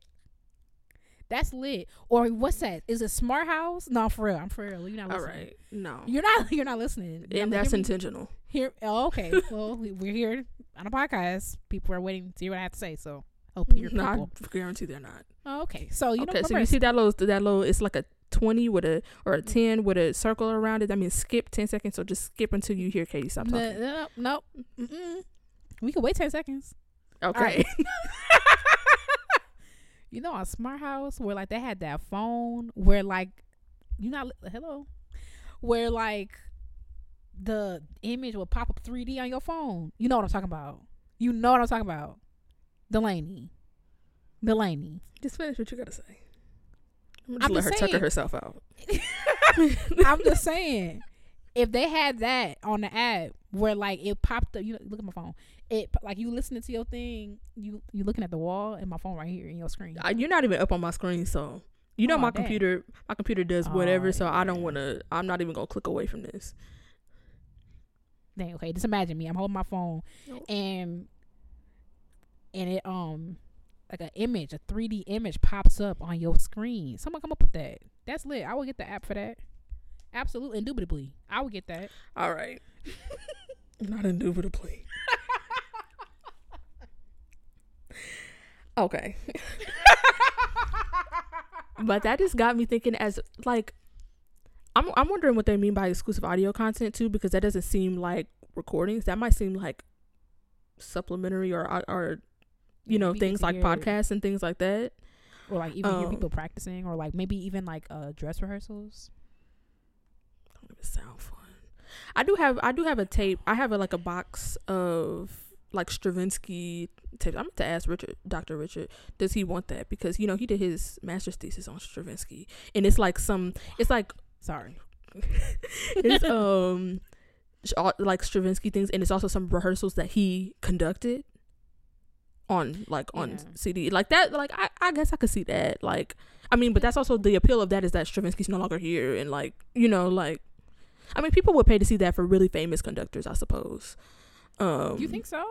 That's lit. Or what's that? Is it smart house? No, for real. I'm for real. You're not All listening. right. No. You're not *laughs* you're not listening. And that's intentional. Here, oh, okay. *laughs* well, we, we're here on a podcast. People are waiting to hear what I have to say. So hope you're *laughs* No, I guarantee they're not. Oh, okay. So you okay. know, So you see that little that little. It's like a twenty with a or a mm. ten with a circle around it. That means skip ten seconds. So just skip until you hear Katie stop no, uh, talking. no, no, mm-mm. We can wait ten seconds. Okay. You know, on Smart House where like they had that phone where like you not hello, where like the image will pop up 3D on your phone. You know what I'm talking about. You know what I'm talking about. Delaney. Delaney. just finish what you gotta say. I'm gonna I'm just let just her tucker herself out. *laughs* I'm just saying, if they had that on the app where like it popped up, you look at my phone. It like you listening to your thing, you you looking at the wall, and my phone right here in your screen. I, you're not even up on my screen, so You know Oh, my damn. computer my computer does Oh, whatever, so I don't want to I'm not even going to click away from this. Dang, okay, just imagine me. I'm holding my phone No. and and it um like an image, a 3D image pops up on your screen. Someone come up with that. That's lit. I will get the app for that. Absolutely, indubitably, I will get that. All right. *laughs* not indubitably. Okay. *laughs* but that just got me thinking as like I'm I'm wondering what they mean by exclusive audio content too because that doesn't seem like recordings. That might seem like supplementary or or you know Maybe things like hear- podcasts and things like that. or like even hear Um, people practicing, or like maybe even like uh dress rehearsals. Don't even sound fun. I do have I do have a tape. I have a like a box of like Stravinsky tapes. I'm going to ask Richard, Dr. Richard, does he want that? Because you know he did his master's thesis on Stravinsky, and it's like some. It's like Sorry, *laughs* it's um like Stravinsky things, and it's also some rehearsals that he conducted on like on Yeah. CD like that. Like I I guess I could see that. Like I mean, but that's also the appeal of that is that Stravinsky's no longer here, and like you know like. I mean, people would pay to see that for really famous conductors, I suppose. Um, you think so?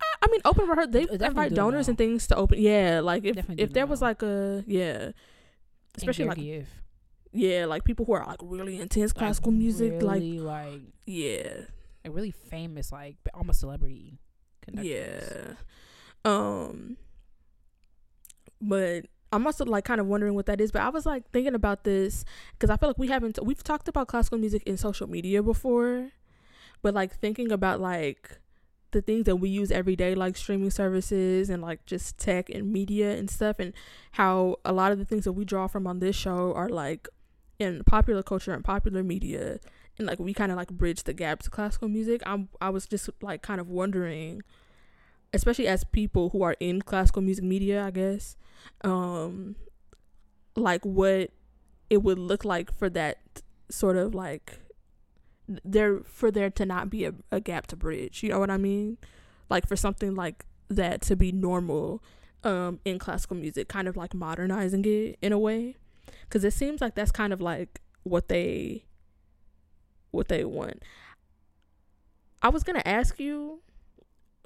I, I mean, open for her. They invite donors now. and things to open. Yeah, like if Definitely if there was like a yeah, especially like if yeah, like people who are like really intense classical music, like really, like yeah, like really famous, like almost celebrity conductors. Yeah. Um but I'm also like kind of wondering what that is, but I was like thinking about this because I feel like we haven't we've talked about classical music in social media before, but like thinking about like the things that we use every day like streaming services and like just tech and media and stuff and how a lot of the things that we draw from on this show are like in popular culture and popular media and like we kind of like bridge the gap to classical music. I'm I was just like kind of wondering especially as people who are in classical music media, I guess, um, like what it would look like for that sort of like there for there to not be a, a gap to bridge. You know what I mean? Like for something like that to be normal um, in classical music, kind of like modernizing it in a way, because it seems like that's kind of like what they what they want. I was gonna ask you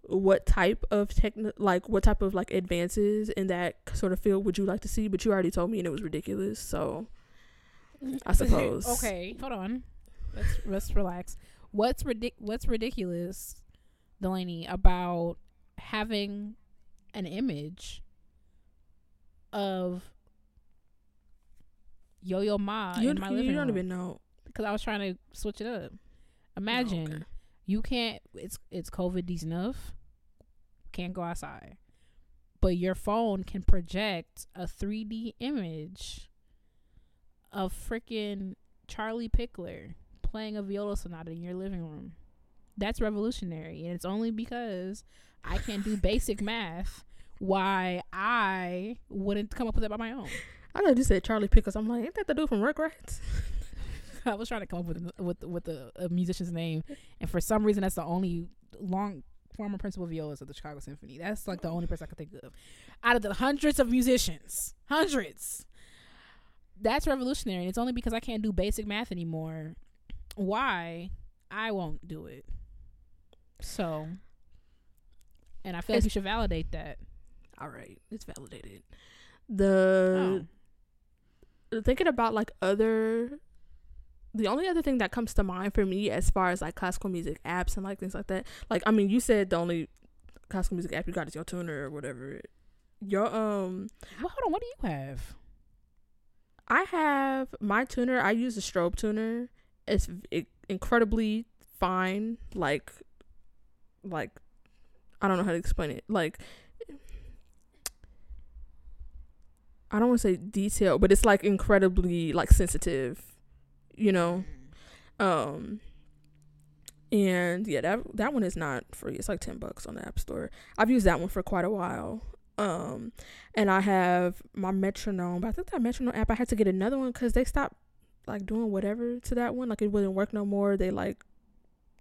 what type of tech like what type of like advances in that sort of field would you like to see but you already told me and it was ridiculous so i *laughs* suppose okay, hold on. Let's let's relax. What's ridic- What's ridiculous, Delaney, about having an image of Yo Yo Ma you, in my you living You don't room? even know because I was trying to switch it up. Imagine okay. you can't. It's it's COVID enough. Can't go outside, but your phone can project a 3D image of freaking Charlie Pikler playing a viola sonata in your living room. That's revolutionary, and it's only because I can't do basic *laughs* math why I wouldn't come up with it by my own. i thought you said charlie pickles i'm like ain't that the dude from rugrats *laughs* I was trying to come up with a- with with the a musician's name, and for some reason, that's the only long former principal violist of the Chicago Symphony. That's like the only person I could think of out of the hundreds of musicians, hundreds. That's revolutionary, and it's only because I can't do basic math anymore. Why I won't do it. So, and I feel like It's- you should validate that. all right it's validated the Oh. thinking about like other the only other thing that comes to mind for me as far as like classical music apps and like things like that like i mean you said the only classical music app you got is your tuner or whatever your um Well, hold on. What do you have? i have my tuner i use a strobe tuner it's incredibly fine like like i don't know how to explain it like i don't want to say detail, but it's like incredibly like sensitive you know? Um and yeah that that one is not free. It's like 10 bucks on the app store. I've used that one for quite a while. Um and i have my metronome but i think that metronome app i had to get another one because they stopped like doing whatever to that one like it wouldn't work no more they like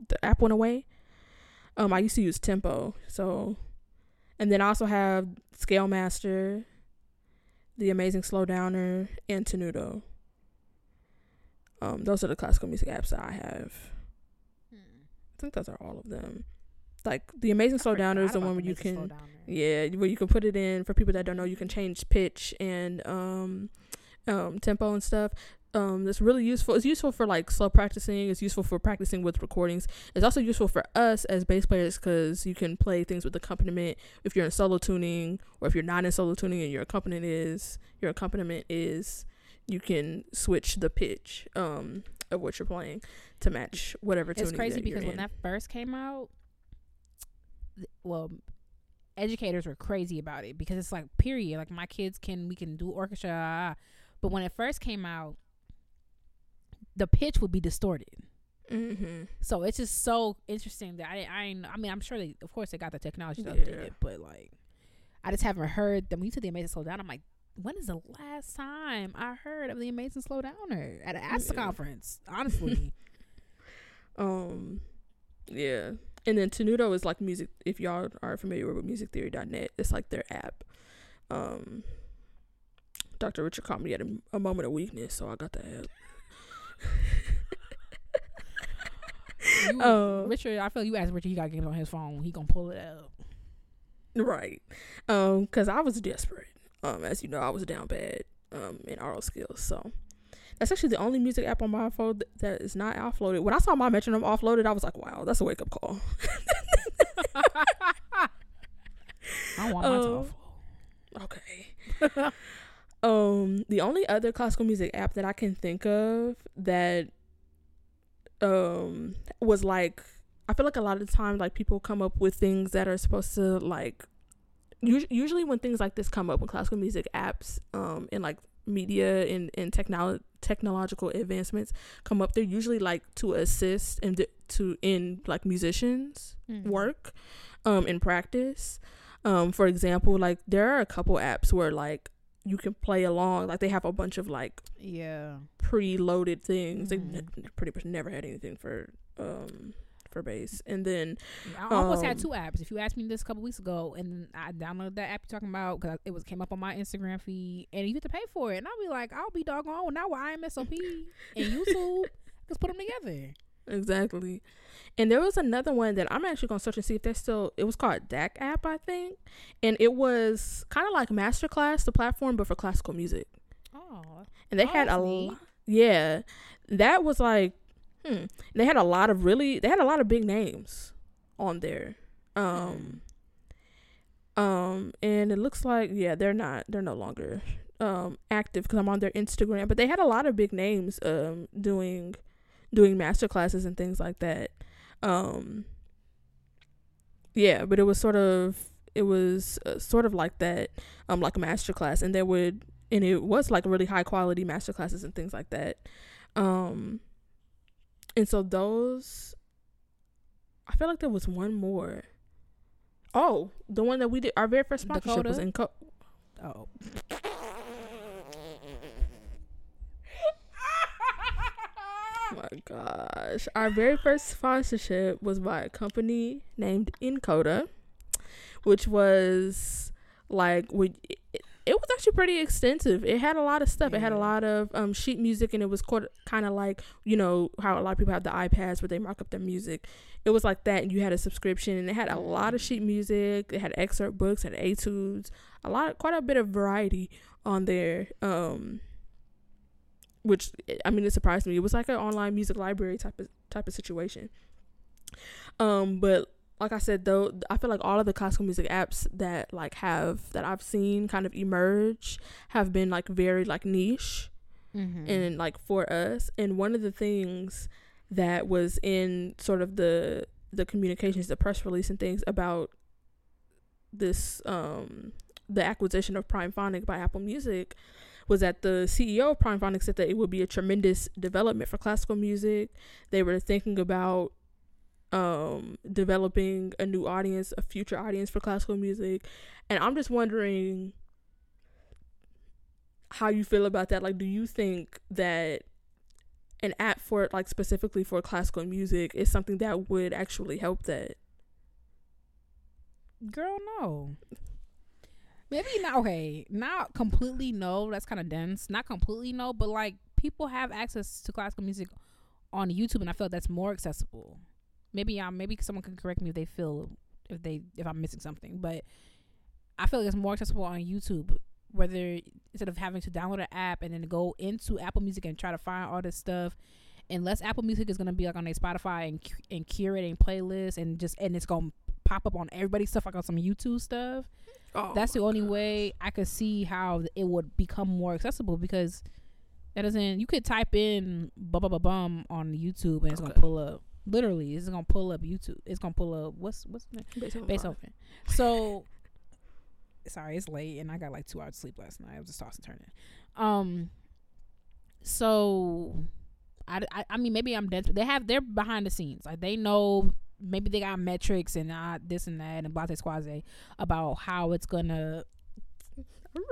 the app went away um i used to use tempo so and then i also have scale master The Amazing Slowdowner, and Tenuto. Um, those are the classical music apps that I have. Hmm. I think those are all of them. Like the Amazing Slowdowner is the one where you can, yeah, where you can put it in. For people that don't know, you can change pitch and um, um, tempo and stuff. Um, that's really useful. It's useful for like slow practicing. It's useful for practicing with recordings. It's also useful for us as bass players because you can play things with accompaniment if you're in solo tuning or if you're not in solo tuning and your accompaniment is your accompaniment is you can switch the pitch um of what you're playing to match whatever tuning. It's crazy because when in. that first came out, th- well, educators were crazy about it because it's like period. Like my kids can we can do orchestra, ah, ah, ah. but when it first came out, the pitch would be distorted. mm-hmm. So it's just so interesting that I I I mean I'm sure they of course they got the technology to Yeah. update it, but like I just haven't heard them. When you said the amazing slow down, I'm like, when is the last time I heard of the amazing slow downer at an ASTA Yeah. conference? Honestly, *laughs* Um, yeah. And then Tenuto is like music. If y'all are familiar with musictheory.net, it's like their app. Um, Dr. Richard caught me at a, a moment of weakness, so I got the app. You, Uh, Richard, I feel you asked Richard, he got games on his phone. He gonna pull it up. Right. Um, cause I was desperate. Um, as you know, I was down bad. Um, in oral skills. So that's actually the only music app on my phone th- that is not offloaded. When I saw my metronome offloaded, I was like, wow, that's a wake up call. *laughs* I want my Um. Okay. *laughs* um, the only other classical music app that I can think of that um was like I feel like a lot of the time like people come up with things that are supposed to like us- usually when things like this come up when classical music apps um and like media and and technolo- technological advancements come up they're usually like to assist and to in like musicians Mhm. work um in practice um for example like there are a couple apps where like you can play along like they have a bunch of like Yeah. preloaded things Mhm. they pretty much never had anything for um for bass and then I almost had Um, two apps. If you asked me this a couple weeks ago, and I downloaded that app you're talking about because it was came up on my Instagram feed, and you have to pay for it, and I'll be like, I'll be doggone now with IMSLP and *laughs* YouTube. Let's put them together. Exactly. And there was another one that i'm actually gonna search and see if there's still it was called dac app i think. And it was kind of like masterclass the platform but for classical music. Oh, and they had a lot yeah that was like hmm they had a lot of really they had a lot of big names on there. Um um and it looks like yeah they're not they're no longer um active because i'm on their instagram but they had a lot of big names um doing doing master classes and things like that. Um yeah but it was sort of it was uh, sort of like that um like a master class. And there would and it was like really high quality master classes and things like that. Um and so those i feel like there was one more. Oh the one that we did our very first sponsorship was in co- oh, my gosh. Our very first sponsorship was by a company named nkoda, which was like we it, it was actually pretty extensive. It had a lot of stuff. It had a lot of um sheet music and it was kind of like, you know, how a lot of people have the iPads where they mark up their music. It was like that and you had a subscription and it had a lot of sheet music. It had excerpt books, had etudes, a lot quite a bit of variety on there. Um which I mean it surprised me. It was like an online music library type of type of situation. Um, but like I said though, I feel like all of the classical music apps that like have that I've seen kind of emerge have been like very like niche mm-hmm. and like for us. And one of the things that was in sort of the the communications, the press release and things about this um the acquisition of Primephonic by Apple Music was that the CEO of Primephonic said that it would be a tremendous development for classical music. They were thinking about um developing a new audience, a future audience for classical music. And I'm just wondering how you feel about that. Like do you think that an app for it, like specifically for classical music is something that would actually help that? Girl, no. Maybe not okay, not completely no. That's kind of dense. Not completely no, but like people have access to classical music on YouTube, and I feel that's more accessible. Maybe um, maybe someone can correct me if they feel if they if I'm missing something, but I feel like it's more accessible on YouTube. Whether instead of having to download an app and then go into Apple Music and try to find all this stuff, unless Apple Music is gonna be like on a Spotify and and curating playlists and just and it's gonna pop up on everybody's stuff like on some YouTube stuff. Oh That's the only gosh. way I could see how it would become more accessible because that doesn't. You could type in bum bum bum bum on YouTube and it's Okay. gonna pull up. Literally, it's gonna pull up YouTube. It's gonna pull up what's what's name? Beethoven. Beethoven. So *laughs* sorry, it's late and I got like two hours sleep last night. I was just tossing and turning. Um, so I, I, I mean maybe I'm dense. But they have they're behind the scenes. Like they know maybe they got metrics and uh, this and that and blase squaze about how it's gonna.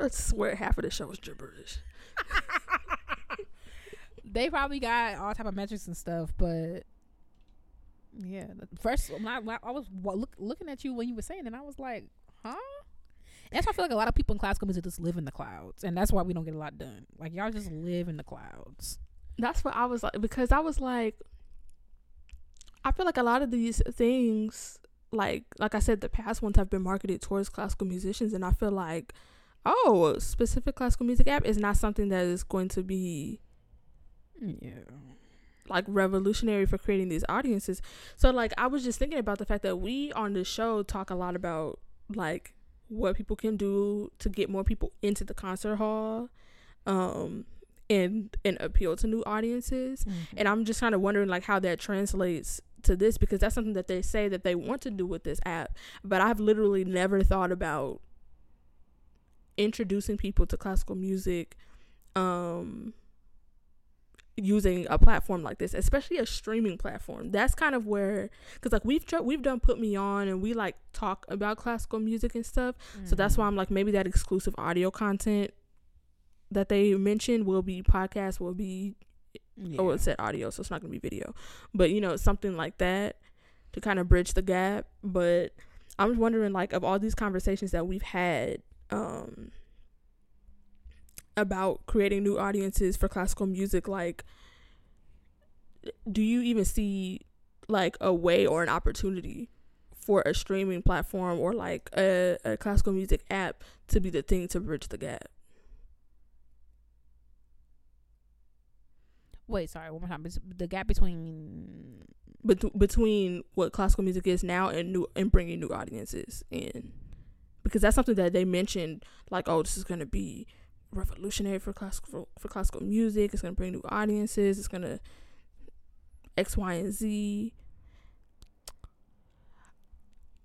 I swear half of the show is gibberish. *laughs* They probably got all type of metrics and stuff, but. Yeah, first when I, when I was look, looking at you when you were saying it, I was like, "Huh?" And that's why I feel like a lot of people in classical music just live in the clouds, and that's why we don't get a lot done. Like y'all just live in the clouds. That's what I was like because I was like I feel like a lot of these things like like I said the past ones have been marketed towards classical musicians and I feel like oh, a specific classical music app is not something that is going to be Yeah, like revolutionary for creating these audiences. So like I was just thinking about the fact that we on the show talk a lot about like what people can do to get more people into the concert hall um and and appeal to new audiences. And I'm just kind of wondering like how that translates to this because that's something that they say that they want to do with this app, but I've literally never thought about introducing people to classical music um using a platform like this, especially a streaming platform. That's kind of where cuz like we've tr- we've done put me on and we like talk about classical music and stuff. So that's why I'm like maybe that exclusive audio content that they mentioned will be podcast will be yeah. oh it said audio so it's not gonna be video. But you know something like that to kind of bridge the gap. But i'm wondering like of all these conversations that we've had um about creating new audiences for classical music like do you even see like a way or an opportunity for a streaming platform or like a, a classical music app to be the thing to bridge the gap Wait, sorry, one more time. The gap between bet- between what classical music is now and new and bringing new audiences in because that's something that they mentioned like oh this is going to be revolutionary for classical for, classical music it's going to bring new audiences it's going to x y and z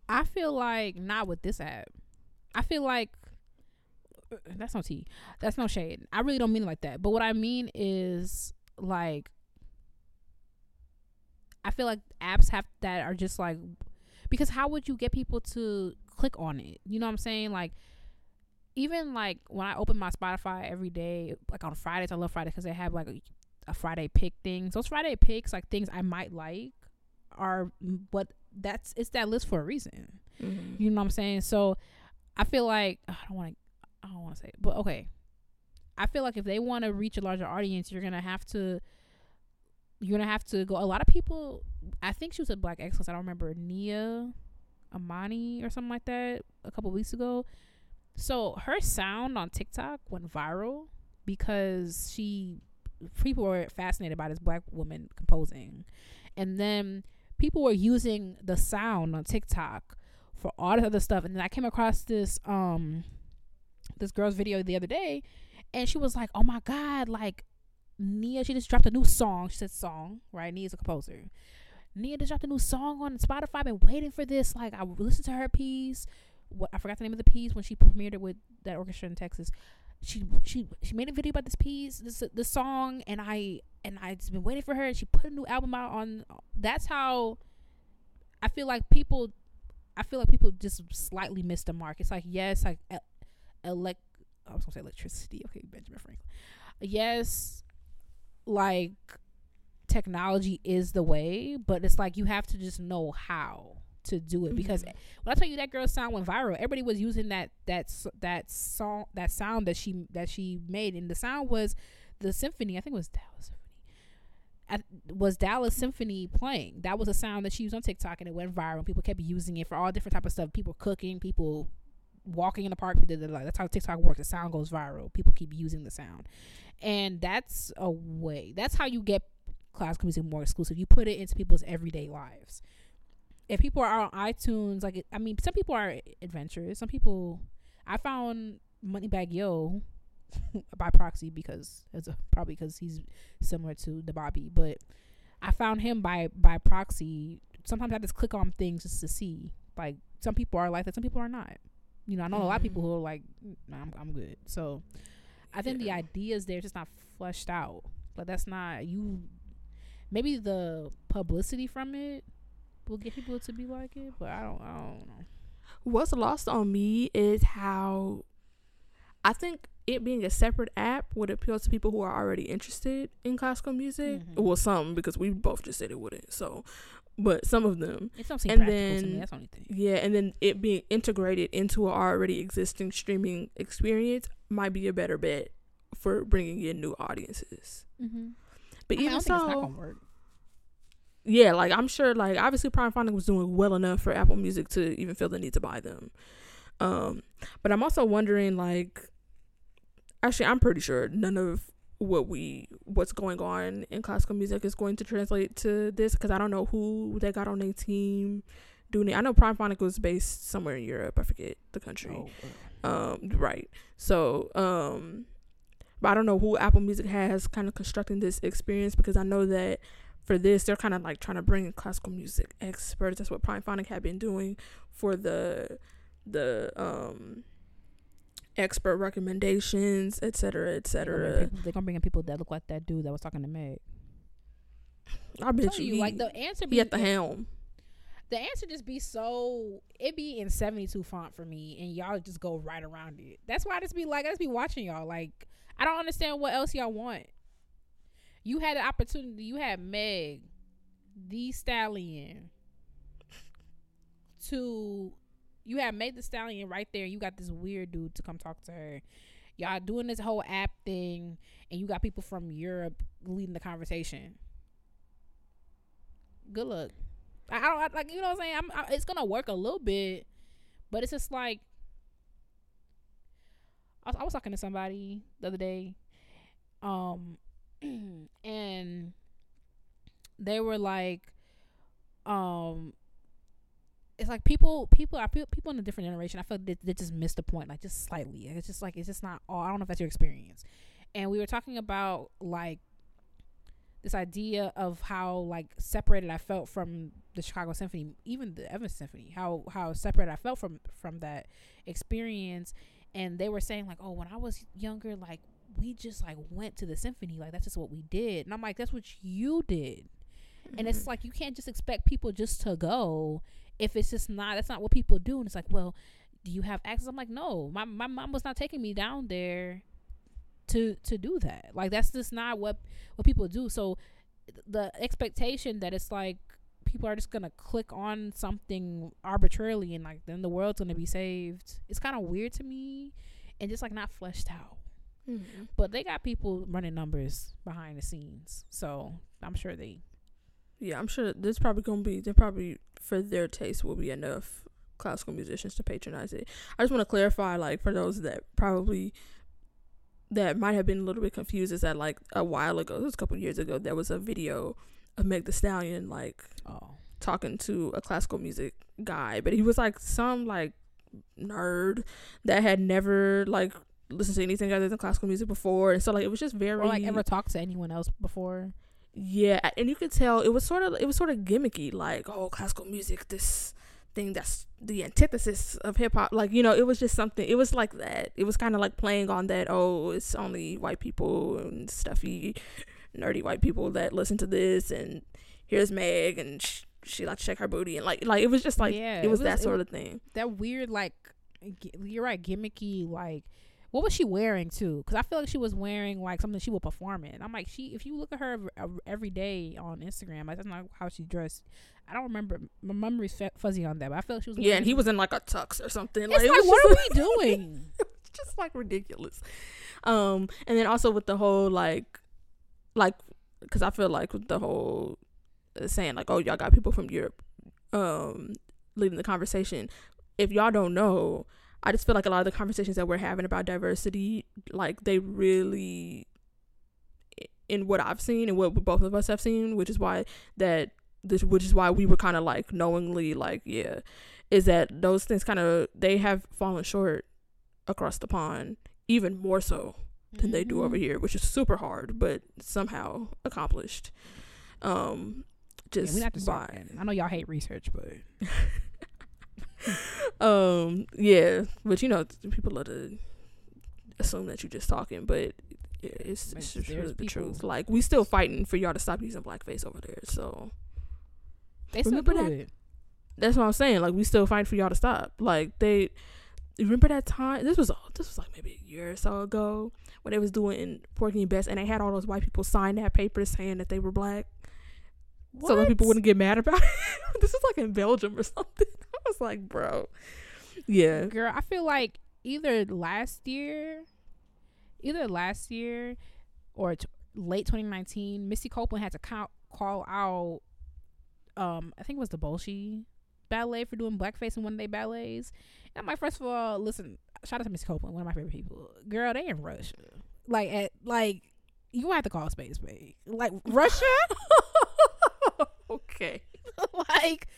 I feel like not with this app. I feel like uh, that's no tea. That's no shade. I really don't mean it like that. But what I mean is like I feel like apps have that are just like because how would you get people to click on it? You know what I'm saying? Like even like when I open my Spotify every day, like on Fridays, I love Friday because they have like a, a Friday pick things. Those Friday picks, like things I might like, are what that's it's that list for a reason. mm-hmm. You know what I'm saying? So I feel like I don't want to. I don't want to say, it, but okay. I feel like if they want to reach a larger audience, you're gonna have to. You're gonna have to go. A lot of people. I think she was a Black Excellence. I don't remember Nia, Amani or something like that. A couple weeks ago. So her sound on TikTok went viral because she people were fascinated by this black woman composing, and then people were using the sound on TikTok for all this other stuff. And then I came across this um this girl's video the other day and she was like, Oh my god, like Nia, she just dropped a new song. She said song, right? Nia's a composer. Nia just dropped a new song on Spotify. Been waiting for this. Like I listened to her piece. What I forgot the name of the piece when she premiered it with that orchestra in Texas. She she she made a video about this piece, this this song, and I and I just been waiting for her. And she put a new album out on. That's how I feel like people. I feel like people just slightly missed the mark. It's like yes, like elect. I was gonna say electricity. Okay, Benjamin Franklin. Yes, like technology is the way, but it's like you have to just know how to do it because Mhm. when I tell you that girl's sound went viral, everybody was using that that that song that sound that she that she made, and the sound was the symphony. I think it was Dallas Symphony. I, was Dallas Symphony playing? That was a sound that she used on TikTok, and it went viral. People kept using it for all different type of stuff. People cooking, people walking in the da- da. That's how TikTok works. The sound goes viral. People keep using the sound, and that's a way. That's how you get classical music more exclusive. You put it into people's everyday lives if people are on iTunes, like I mean, some people are adventurous. Some people, I found Moneybagg Yo *laughs* by proxy because it's a, probably because he's similar to the Bobby, but I found him by by proxy. Sometimes I just click on things just to see. Like some people are like that, some people are not. You know, I know a lot of people who are like, "Mm, nah, I'm I'm good. So I think the Yeah. idea is there, just not fleshed out. But that's not you. Maybe the publicity from it will get people to be like it, but I don't. I don't know. What's lost on me is how I think it being a separate app would appeal to people who are already interested in classical music. Mhm. Well, some because we both just said it wouldn't. So, but some of them, It don't seem And practical to me. then- That's the only thing. yeah, and then it being integrated into an already existing streaming experience might be a better bet for bringing in new audiences. Mm-hmm. But I, mean, even don't think it's not so, work. yeah, like I'm sure, like obviously, Primephonic was doing well enough for Apple Music to even feel the need to buy them. Um, but I'm also wondering, like, actually, I'm pretty sure none of what we what's going on in classical music is going to translate to this because I don't know who they got on their team doing it. I know Primephonic was based somewhere in Europe. I forget the country. Oh, Um, right. So, um, but I don't know who Apple Music has kind of constructing this experience because I know that for this they're kind of like trying to bring in classical music experts. That's what Primephonic had been doing for the the um expert recommendations, et cetera, et they're gonna bring cetera. people- They're gonna bring in people that look like that dude that was talking to Meg. I bet Tell you, you, he, like the answer be be at the helm. the answer just be so it be in 72 font for me and y'all just go right around it that's why i just be like i just be watching y'all like i don't understand what else y'all want you had an opportunity you had meg the stallion to you have meg the stallion right there. You got this weird dude to come talk to her. Y'all doing this whole app thing and you got people from europe leading the conversation. Good luck. I I don't I- like you know what I'm saying. I'm, I, it's gonna work a little bit, but it's just like I was, I was talking to somebody the other day, um, *clears throat* and they were like, um, it's like people people I feel people in a different generation. I feel they, they just missed the point, like just slightly. It's just like it's just not. all I don't know if that's your experience. And we were talking about like this idea of how like separated I felt from the Chicago Symphony, even the Evans Symphony, how how separate I felt from from that experience. And they were saying like, oh, when I was younger, like we just like went to the symphony, like that's just what we did. And I'm like, that's what you did. And it's mm-hmm. like you can't just expect people just to go if it's just not. That's not what people do. And it's like, well, do you have access? I'm like, no, my my mom was not taking me down there to to do that. Like that's just not what what people do. So the expectation that it's like people are just gonna click on something arbitrarily and like then the world's gonna be saved. It's kind of weird to me and just like not fleshed out. Mhm. But they got people running numbers behind the scenes, so I'm sure they. Yeah, I'm sure there's probably gonna be there probably for their taste will be enough classical musicians to patronize it. I just want to clarify, like for those that probably that might have been a little bit confused, is that like a while ago, it was a couple years ago, there was a video of Meg The Stallion like Oh, talking to a classical music guy, but he was like some like nerd that had never like listened to anything other than classical music before, and so like it was just very or like ever talked to anyone else before? Yeah, and you could tell it was sort of it was sort of gimmicky, like oh, classical music, this thing that's the antithesis of hip hop. Like you know, it was just something. It was like that. It was kind of like playing on that. Oh, it's only white people and stuffy, nerdy white people that listen to this, and here's Meg, and sh- she like to check her booty, and like like it was just like Yeah, it was it that was- it sort was- of thing. That weird like, you're right, gimmicky like. What was she wearing too? Because I feel like she was wearing like something she would perform in. I'm like, she. If you look at her ev- ev- every day on Instagram, like that's not how she dressed. I don't remember. My memory's f- fuzzy on that, but I feel like she was. Yeah, and he was in like a tux or something. It's like, like, what are we *laughs* doing? *laughs* just like ridiculous. Um, and then also with the whole like, like, because I feel like with the whole uh, saying like, oh, y'all got people from Europe, um, leading the conversation. If y'all don't know, I just feel like a lot of the conversations that we're having about diversity, like they really, in what I've seen and what both of us have seen, which is why that this, which is why we were kind of like knowingly like, yeah, is that those things kind of they have fallen short across the pond even more so than they do over Mhm. here, which is super hard, but somehow accomplished. Um, Yeah, just we not just by. I know y'all hate research, but *laughs* *laughs* um, yeah, but you know, people love to assume that you're just talking, but yeah, it's, it's just really the truth. Like we still fighting for y'all to stop using blackface over there, so they still Remember that? it. that's what I'm saying. Like we still fighting for y'all to stop. Like they remember that time. This was all. this was like maybe a year or so ago when they was doing Porgy and Bess, and they had all those white people sign that paper saying that they were black. So that people wouldn't get mad about it. *laughs* this is like in Belgium or something. *laughs* I was like, bro, yeah, Girl, I feel like either last year, either last year or t- late 2019, Misty Copeland had to call, call out, um, I think it was the Bolshoi ballet for doing blackface in one of their ballets. And I'm like, first of all, listen, shout out to Misty Copeland, one of my favorite people. Girl, they in Russia. Like, at, like, you have to call space, spade. Like, Russia? *laughs* okay, *laughs* like,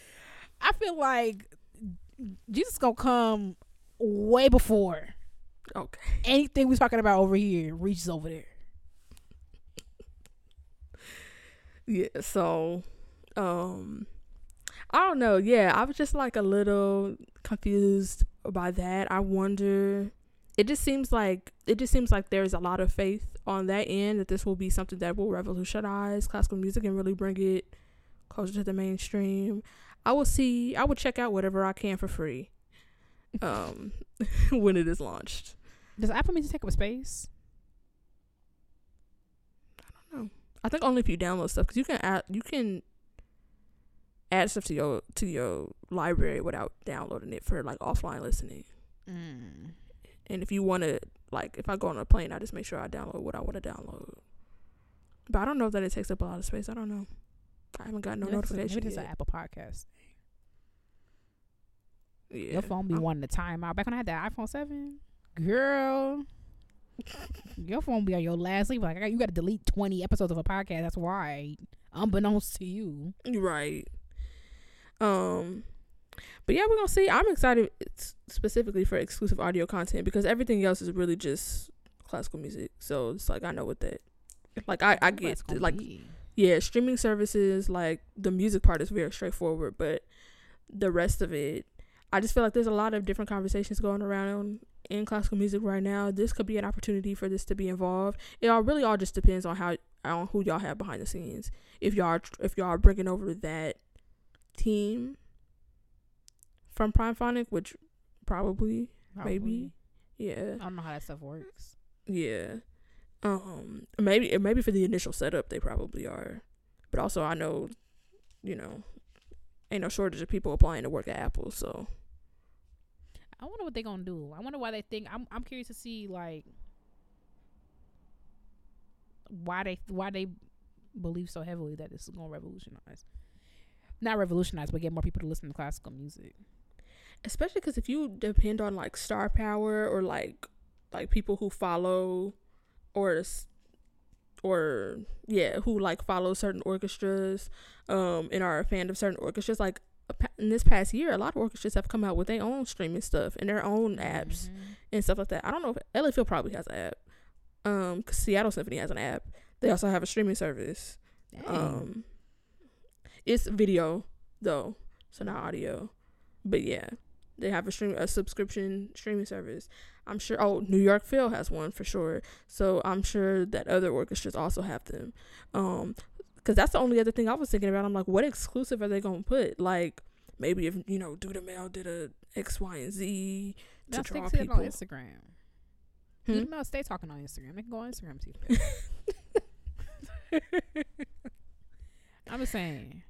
I feel like Jesus gonna come way before okay. anything we're talking about over here reaches over there. Yeah, so um I don't know. Yeah, I was just like a little confused by that. I wonder it just seems like it just seems like there's a lot of faith on that end that this will be something that will revolutionize classical music and really bring it closer to the mainstream. I will see I will check out whatever I can for free. Um *laughs* when it is launched. Does Apple Music take up space? I don't know. I think only if you download stuff because you can add you can add stuff to your to your library without downloading it for like offline listening. Mm. And if you want to like, if I go on a plane, I just make sure I download what I want to download. But I don't know that it takes up a lot of space. I don't know. I haven't got no Maybe notification Maybe it's an. Apple Podcast. Yeah, Your phone be I'm- wanting to time out. Back when I had that iPhone seven, girl, *laughs* your phone be on your last sleep. Like I got- you got to delete twenty episodes of a podcast. That's why, unbeknownst to you. Right. Um but yeah, we're gonna see. I'm excited specifically for exclusive audio content because everything else is really just classical music. So it's like I know what that like I, I get like be. Yeah, streaming services like the music part is very straightforward, but the rest of it I just feel like there's a lot of different conversations going around in classical music right now. This could be an opportunity for this to be involved. It all really all just depends on how on who y'all have behind the scenes. If y'all are, if y'all are bringing over that team from Primephonic, which probably maybe yeah I don't know how that stuff works. yeah um maybe maybe for the initial setup they probably are but also I know you know ain't no shortage of people applying to work at Apple so I wonder what they're gonna do. I wonder why they think. I'm I'm curious to see like why they why they believe so heavily that this is gonna revolutionize. Not revolutionize, but get more people to listen to classical music. especially because if you depend on like star power or like like people who follow or or yeah who like follow certain orchestras um and are a fan of certain orchestras like in this past year a lot of orchestras have come out with their own streaming stuff and their own apps Mhm. and stuff like that i don't know if LA Phil probably has an app um 'cause seattle symphony has an app they also have a streaming service Dang. um, it's video though, so not audio. But yeah, they have a stream a subscription streaming service. I'm sure. Oh, New York Phil has one for sure. So I'm sure that other orchestras also have them. Um, because that's the only other thing I was thinking about. I'm like, what exclusive are they gonna put? Like, maybe if you know, Dudamel did a X, Y, and Z to Let's draw people. on Instagram. Hmm? Them. Stay talking on Instagram. They can go on Instagram see. *laughs* I'm just saying.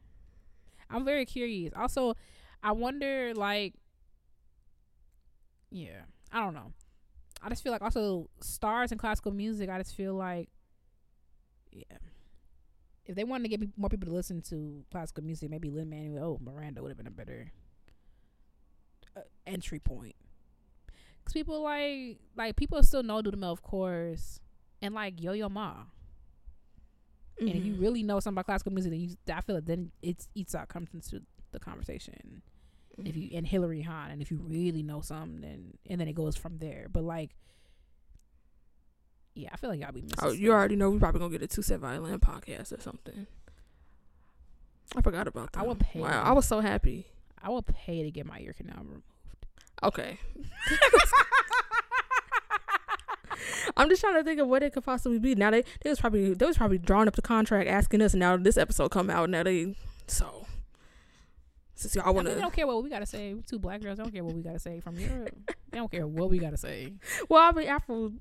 I'm very curious. Also, I wonder, like, yeah, I don't know. I just feel like also stars in classical music. I just feel like, yeah, if they wanted to get more people to listen to classical music, maybe Lin Manuel oh, Miranda would have been a better uh, entry point. Cause people like like people still know Dudamel, of course, and like Yo Yo Ma. Mm-hmm. And if you really know something about classical music, then you, I feel like then it's Itzhak comes into the conversation. If you and Hilary Hahn, and if you really know something, then and then it goes from there. But like, yeah, I feel like y'all be oh, missing. Oh, you already know we probably gonna get a TwoSet Violin podcast or something. I forgot about that. I would pay. Wow, I was so happy. I would pay to get my ear canal removed. Okay. *laughs* I'm just trying to think of what it could possibly be. Now they they was probably they was probably drawing up the contract asking us. And now this episode come out. Now they so since y'all I want mean, they don't care what we gotta say. We two black girls don't care what we gotta say from Europe. *laughs* they don't care what we gotta say. Well, I mean Apple.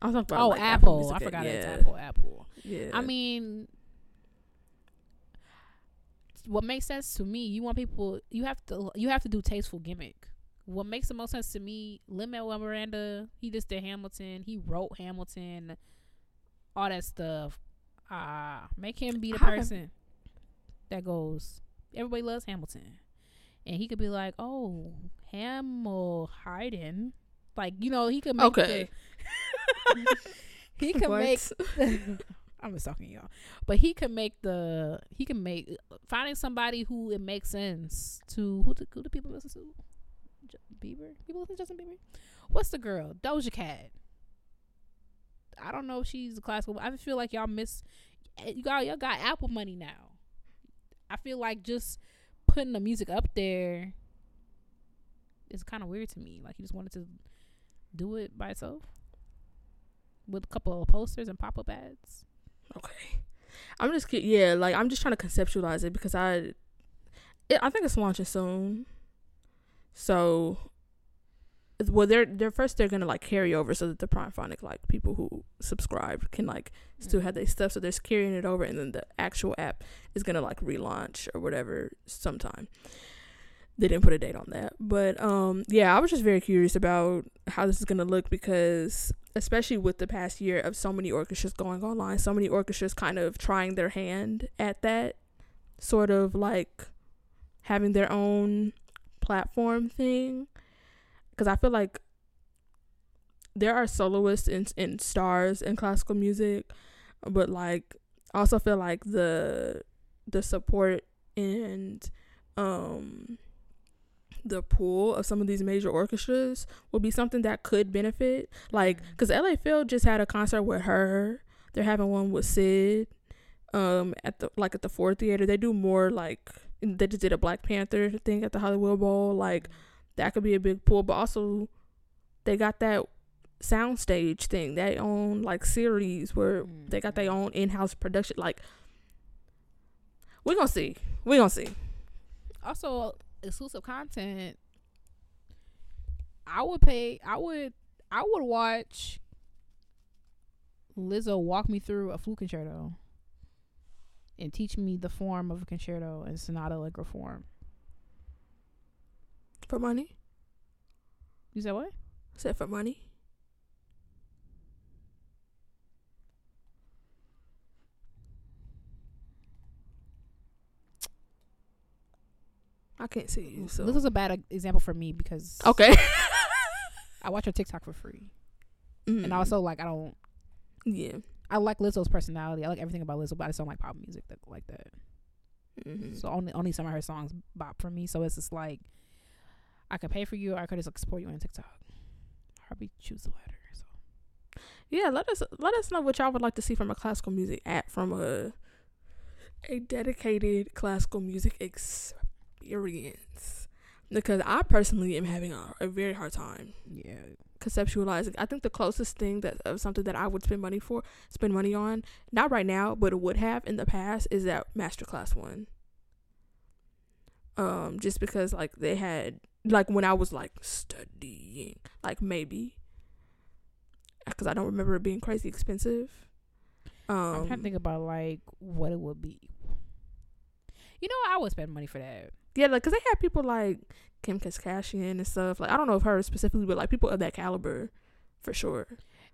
I'm talking about oh, like, Apple. Music, I forgot yeah, it's Apple. Apple. Yeah. I mean, what makes sense to me, you want people. You have to. You have to do tasteful gimmick. What makes the most sense to me, Lin Manuel Miranda. He just did Hamilton. He wrote Hamilton. All that stuff. Ah, make him be the person that goes. Everybody loves Hamilton, and he could be like, "Oh, Hamil Hayden." Like you know, he could make Okay. the, *laughs* he could What? make *laughs* I'm just talking to y'all. But he can make the he can make finding somebody who it makes sense to who do, who do people listen to? Ju- Bieber? People listen to Justin Bieber? What's the girl? Doja Cat. I don't know if she's a classical. I feel like y'all miss you got y'all got Apple money now. I feel like just putting the music up there is kind of weird to me. Like he just wanted to do it by itself with a couple of posters and pop up ads. Okay. I'm just yeah, like I'm just trying to conceptualize it because I, it, I think it's launching soon. So, well, they're they're first they're gonna like carry over so that the Primephonic like people who subscribe can like still have their stuff. So they're carrying it over, and then the actual app is gonna like relaunch or whatever sometime. They didn't put a date on that, but um, yeah, I was just very curious about how this is gonna look because especially with the past year of so many orchestras going online, so many orchestras kind of trying their hand at that sort of like having their own platform thing. Because I feel like there are soloists and, and stars in classical music, but like I also feel like the the support and um the pool of some of these major orchestras will be something that could benefit. Like, cause LA Phil just had a concert with her. They're having one with Sid, um, at the like at the Ford Theater. They do more like they just did a Black Panther thing at the Hollywood Bowl. Like, that could be a big pool. But also, they got that soundstage thing. They own like series where mm, they got their own in-house production. Like, we gonna see. We gonna see. Also, exclusive content. I would pay. I would. I would watch Lizzo walk me through a flute concerto and teach me the form of a concerto and sonata allegro form. For money. You said what? Said for money. I can't see you. So This is a bad example for me because okay. *laughs* I watch her TikTok for free, Mm. and also like I don't. yeah. I like Lizzo's personality. I like everything about Lizzo, but I just don't like pop music that like that. Mm-hmm. So only only some of her songs bop for me. So it's just like I could pay for you, or I could just like support you on TikTok. I probably choose the latter. So yeah, let us let us know what y'all would like to see from a classical music app from a a dedicated classical music experience. Because I personally am having a, a very hard time yeah, conceptualizing. I think the closest thing that of something that I would spend money for, spend money on, not right now, but it would have in the past, is that masterclass one. Um, just because like they had like when I was like studying, like maybe. because I don't remember it being crazy expensive. Um, I'm trying to think about like what it would be. You know, I would spend money for that. Yeah, like because they had people like Kim Kardashian and stuff. Like I don't know if her specifically, but like people of that caliber, for sure.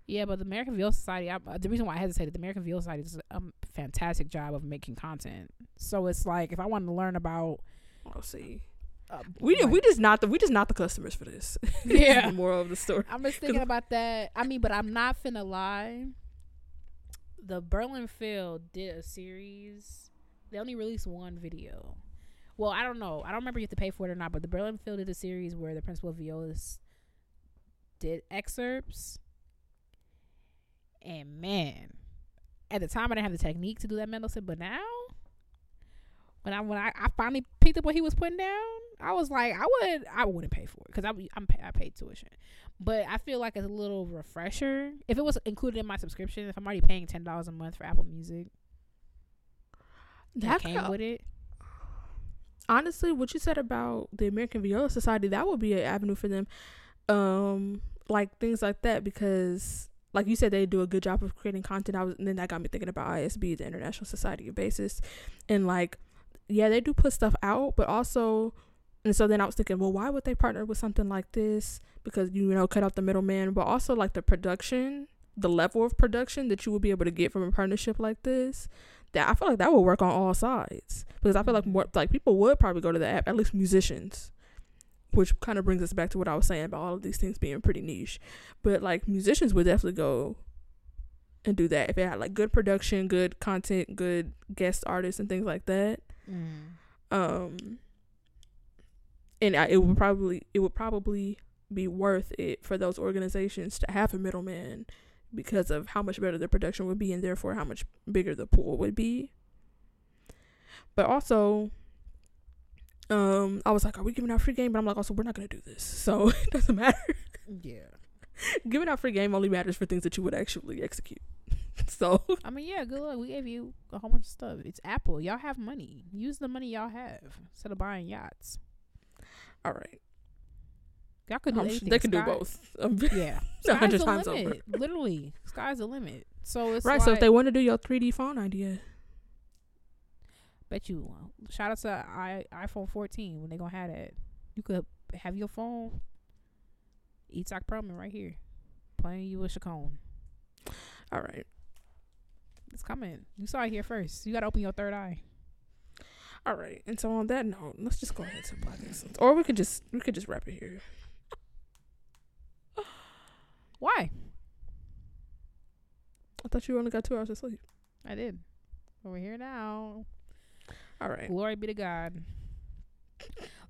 Yeah, but the American Viola Society, I, the reason why I hesitated, the American Viola Society does a fantastic job of making content. So it's like if I wanted to learn about, I'll see. Uh, We like- we just not the we just not the customers for this. *laughs* Yeah. the moral of the story. I'm just thinking about that. I mean, but I'm not finna lie. The Berlin Phil did a series. They only released one video. Well, I don't know. I don't remember if you have to pay for it or not, but the Berlin Phil did a series where the principal violas did excerpts. And man, at the time I didn't have the technique to do that Mendelssohn, but now when I when I, I finally picked up what he was putting down, I was like, I would I wouldn't pay for it because I I'm pay, I paid tuition, but I feel like it's a little refresher if it was included in my subscription. If I'm already paying ten dollars a month for Apple Music, that That came with it. honestly, what you said about the American Viola Society, that would be an avenue for them. Um, like things like that because like you said they do a good job of creating content. I was and then that got me thinking about ISB, the International Society of Bassists. And like yeah, they do put stuff out, but also and so then I was thinking, well, why would they partner with something like this? Because you know, cut out the middleman, but also like the production, the level of production that you would be able to get from a partnership like this. That I feel like that would work on all sides because I feel like more like people would probably go to the app, at least musicians, which kind of brings us back to what I was saying about all of these things being pretty niche. But like musicians would definitely go and do that if it had like good production, good content, good guest artists and things like that. Um, and I, it would probably it would probably be worth it for those organizations to have a middleman because of how much better the production would be and therefore how much bigger the pool would be. But also, um, I was like, are we giving out free game? But I'm like, also, we're not gonna do this, so *laughs* it doesn't matter. Yeah, *laughs* giving out free game only matters for things that you would actually execute. *laughs* so I mean, yeah. Good luck. We gave you a whole bunch of stuff. It's Apple. Y'all have money. Use the money y'all have instead of buying yachts. all right, Y'all could do I'm anything. they can do both. *laughs* Um, Yeah, sky's hundred the times limit. Literally, sky's the limit. So it's right. So if they want to do your 3D phone idea, Bet you. Shout out to I, iPhone 14 when they gonna have that. You could have your phone. Itzhak Perlman right here, playing you a Chaconne. all right. It's coming. You saw it here first. You gotta open your third eye. All right. And so on that note, let's just go ahead to Black Excellence. Or we could just we could just wrap it here. *gasps* Why? I thought you only got two hours of sleep. I did. But we're here now. All right. Glory be to God.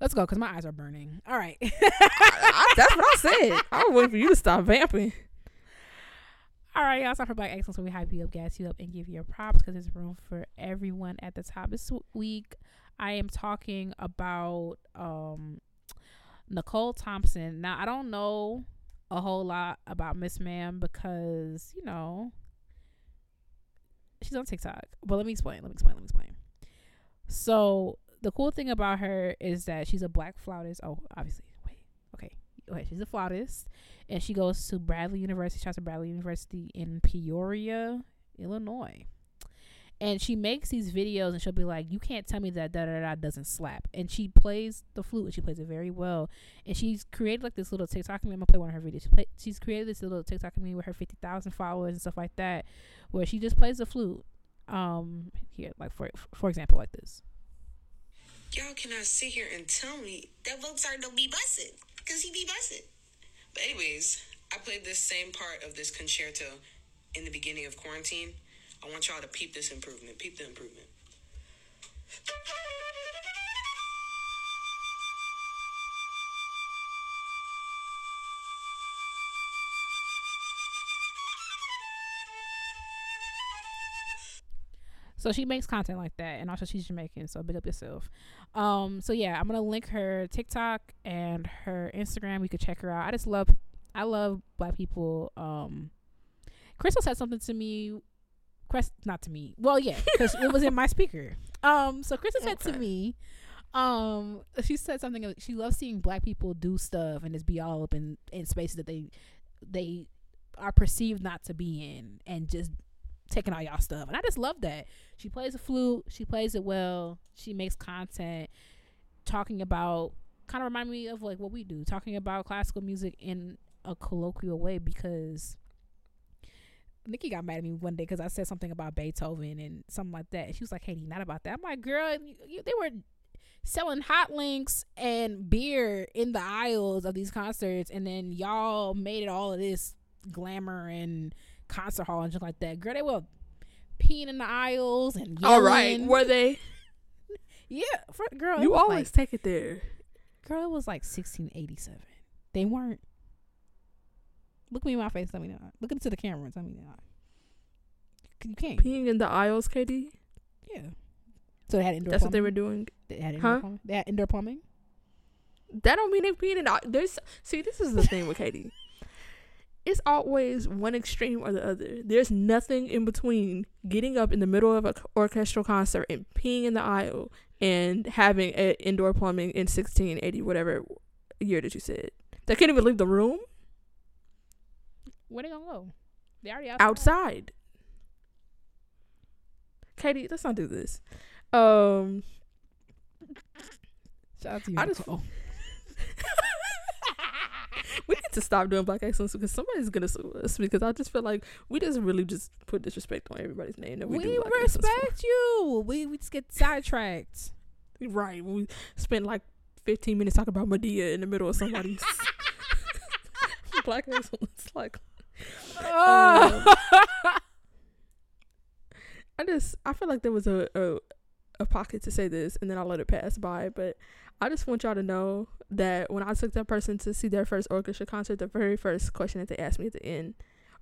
Let's go, cause my eyes are burning. All right. I- I- that's what I said. I was waiting for you to stop vamping. All right, y'all. It's time for Black Excellence, where we hype you up, gas you up, and give you your props because there's room for everyone at the top. This week, I am talking about um Nicole Thompson. Now, I don't know a whole lot about Miss Ma'am because you know she's on TikTok. But let me explain. Let me explain. Let me explain. So the cool thing about her is that she's a black flautist. Oh, obviously. Wait. Okay. Okay. She's a flautist and she goes to Bradley University. She to Bradley University in Peoria, Illinois. And she makes these videos, and she'll be like, "You can't tell me that da da da doesn't slap." And she plays the flute, and she plays it very well. And she's created like this little TikTok. I'm gonna play one of her videos. She play, she's created this little TikTok community with her fifty thousand followers and stuff like that, where she just plays the flute. Um, here, like for for example, like this. Y'all cannot sit here and tell me that Mozart don't be busted, because he be busted. But anyways, I played this same part of this concerto in the beginning of quarantine. I want y'all to peep this improvement. Peep the improvement. So she makes content like that, and also she's Jamaican, so big up yourself. Um, so yeah, I'm gonna link her TikTok and her Instagram. You could check her out. I just love, I love black people. Um, Crystal said something to me. Crest, not to me. Well, yeah, because it was in my speaker. Um, so Crystal said to me, um, she said something. She loves seeing black people do stuff and just be all up in in spaces that they they are perceived not to be in and just taking all y'all stuff. And I just love that. She plays the flute, she plays it well, she makes content talking about kind of remind me of like what we do, talking about classical music in a colloquial way because Nikki got mad at me one day because I said something about Beethoven and something like that. She was like, "Hey, not about that." I'm like, "Girl, you, you, they were selling hot links and beer in the aisles of these concerts, and then y'all made it all of this glamour and concert hall and shit like that. Girl, they were peeing in the aisles and yelling. All right, were they? *laughs* yeah, for, girl, You always like, take it there. girl, it was like 1687. They weren't. Look me in my face. Tell me not. Look into the camera and tell me not. You can't. Peeing in the aisles, KD. Yeah. So they had indoor. That's what they were doing. They had indoor Huh? plumbing. They had indoor plumbing. That don't mean they peeing in the There's see, this is the thing with Katie. It's always one extreme or the other. There's nothing in between getting up in the middle of an orchestral concert and peeing in the aisle and having a indoor plumbing in 1680, whatever year that you said. They can't even leave the room Where they gonna go? They already outside. outside. Katie, let's not do this. Um, Shout out to you. I just-. *laughs* we need to stop doing black excellence because somebody's gonna sue us because I just feel like we just really just put disrespect on everybody's name that we, we, do black excellence for. respect you. We we just get sidetracked. Right. We spend like 15 minutes talking about Medea in the middle of somebody's *laughs* *laughs* black excellence. Like, Oh. I just, I feel like there was a, a, a pocket to say this and then I'll let it pass by. But I just want y'all to know that when I took that person to see their first orchestra concert, the very first question that they asked me at the end,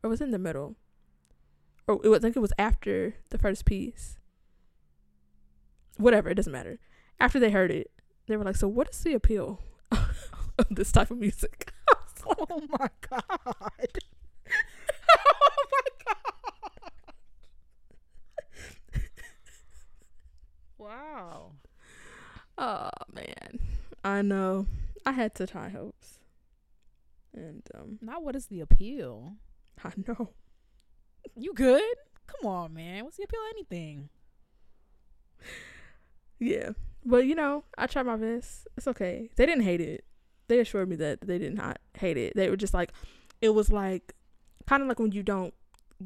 or was in the middle, or it was, I think it was after the first piece. Whatever, it doesn't matter. After they heard it, they were like, "So, what is the appeal *laughs* of this type of music?" *laughs* Like, oh my god. *laughs* oh my god! Wow. Oh man, I know. I had such high hopes, and um, Now what is the appeal? I know. You good? Come on, man. What's the appeal of anything? Yeah, but you know, I tried my best. It's okay. They didn't hate it. They assured me that they did not hate it. They were just like, it was like, kind of like when you don't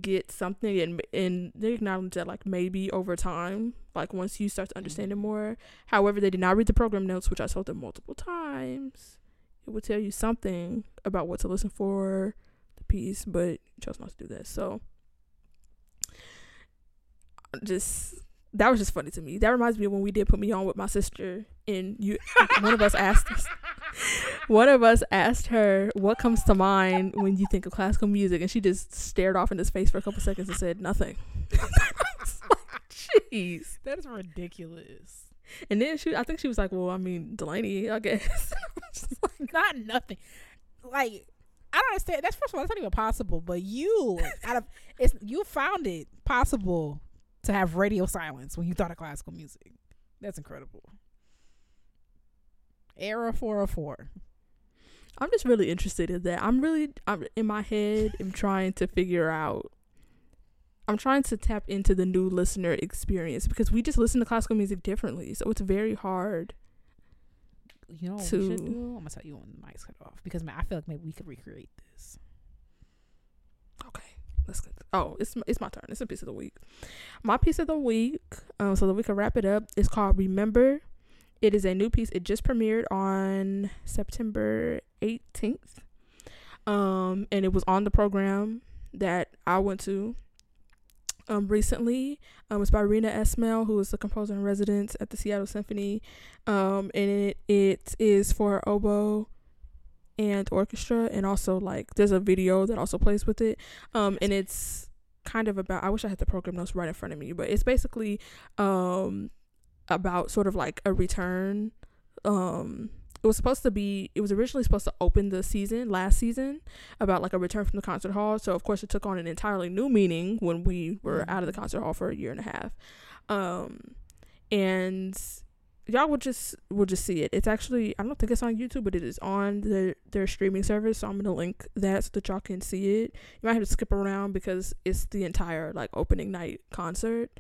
get something and and they acknowledge that like maybe over time, like once you start to mm-hmm. understand it more. However, they did not read the program notes, which I told them multiple times. It would tell you something about what to listen for the piece, but you chose not to do that. So just that was just funny to me. That reminds me of when we did put me on with my sister, and you one of us asked us, *laughs* one of us asked her what comes to mind when you think of classical music, and she just stared off into space for a couple seconds and said nothing. *laughs* Jeez. That is ridiculous. And then she, I think she was like, "Well, I mean, Delaney, I guess." *laughs* Like, Not nothing. Like I don't understand. That's first of all, that's not even possible. But you, out of it's you found it possible to have radio silence when you thought of classical music. That's incredible. Era four hundred four. I'm just really interested in that. I'm really, I'm in my head. I'm trying to figure out. I'm trying to tap into the new listener experience because we just listen to classical music differently, so it's very hard. You know To-? I'm gonna tell you when the mic's cut off because man, I feel like maybe we could recreate this. Let's go. Oh, it's it's my turn. It's a piece of the week. My piece of the week, um, so that we can wrap it up, is called "Remember." It is a new piece. It just premiered on September 18th, um, and it was on the program that I went to. Um, recently, um, it's by Reena Esmail, who is the composer in residence at the Seattle Symphony, um, and it it is for oboe and orchestra, and also like there's a video that also plays with it. Um and it's kind of about i wish i had the program notes right in front of me but it's basically um about sort of like a return. Um it was supposed to be it was originally supposed to open the season last season about like a return from the concert hall. So of course it took on an entirely new meaning when we were out of the concert hall for a year and a half. Um and y'all will just will just see it. It's actually I don't think it's on YouTube, but it is on their their streaming service. So I'm gonna link that so that y'all can see it. You might have to skip around because it's the entire like opening night concert.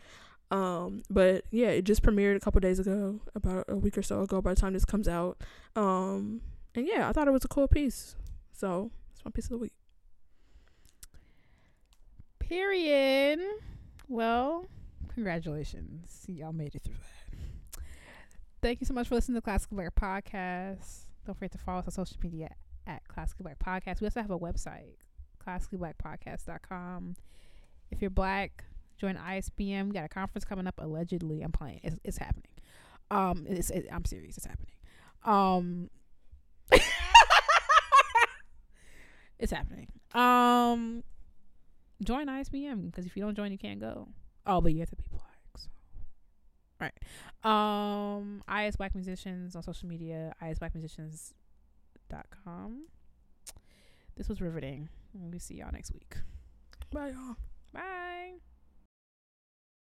Um, but yeah, it just premiered a couple days ago, about a week or so ago. By the time this comes out, um, and yeah, I thought it was a cool piece. So it's my piece of the week. Period. Well, congratulations. Y'all made it through that. Thank you so much for listening to Classically Black Podcast. Don't forget to follow us on social media at Classically Black Podcast. We also have a website, classicallyblackpodcast.com. If you're black, join ISBM. We got a conference coming up. Allegedly, I'm playing. It's, it's happening. Um, it's, it, I'm serious. It's happening. Um, *laughs* it's happening. Um, join ISBM because if you don't join, you can't go. Oh, but you have to be. Right. Um, IS Black Musicians on social media, I as Black Musicians dot com. This was riveting. We see y'all next week. Bye, y'all. Bye.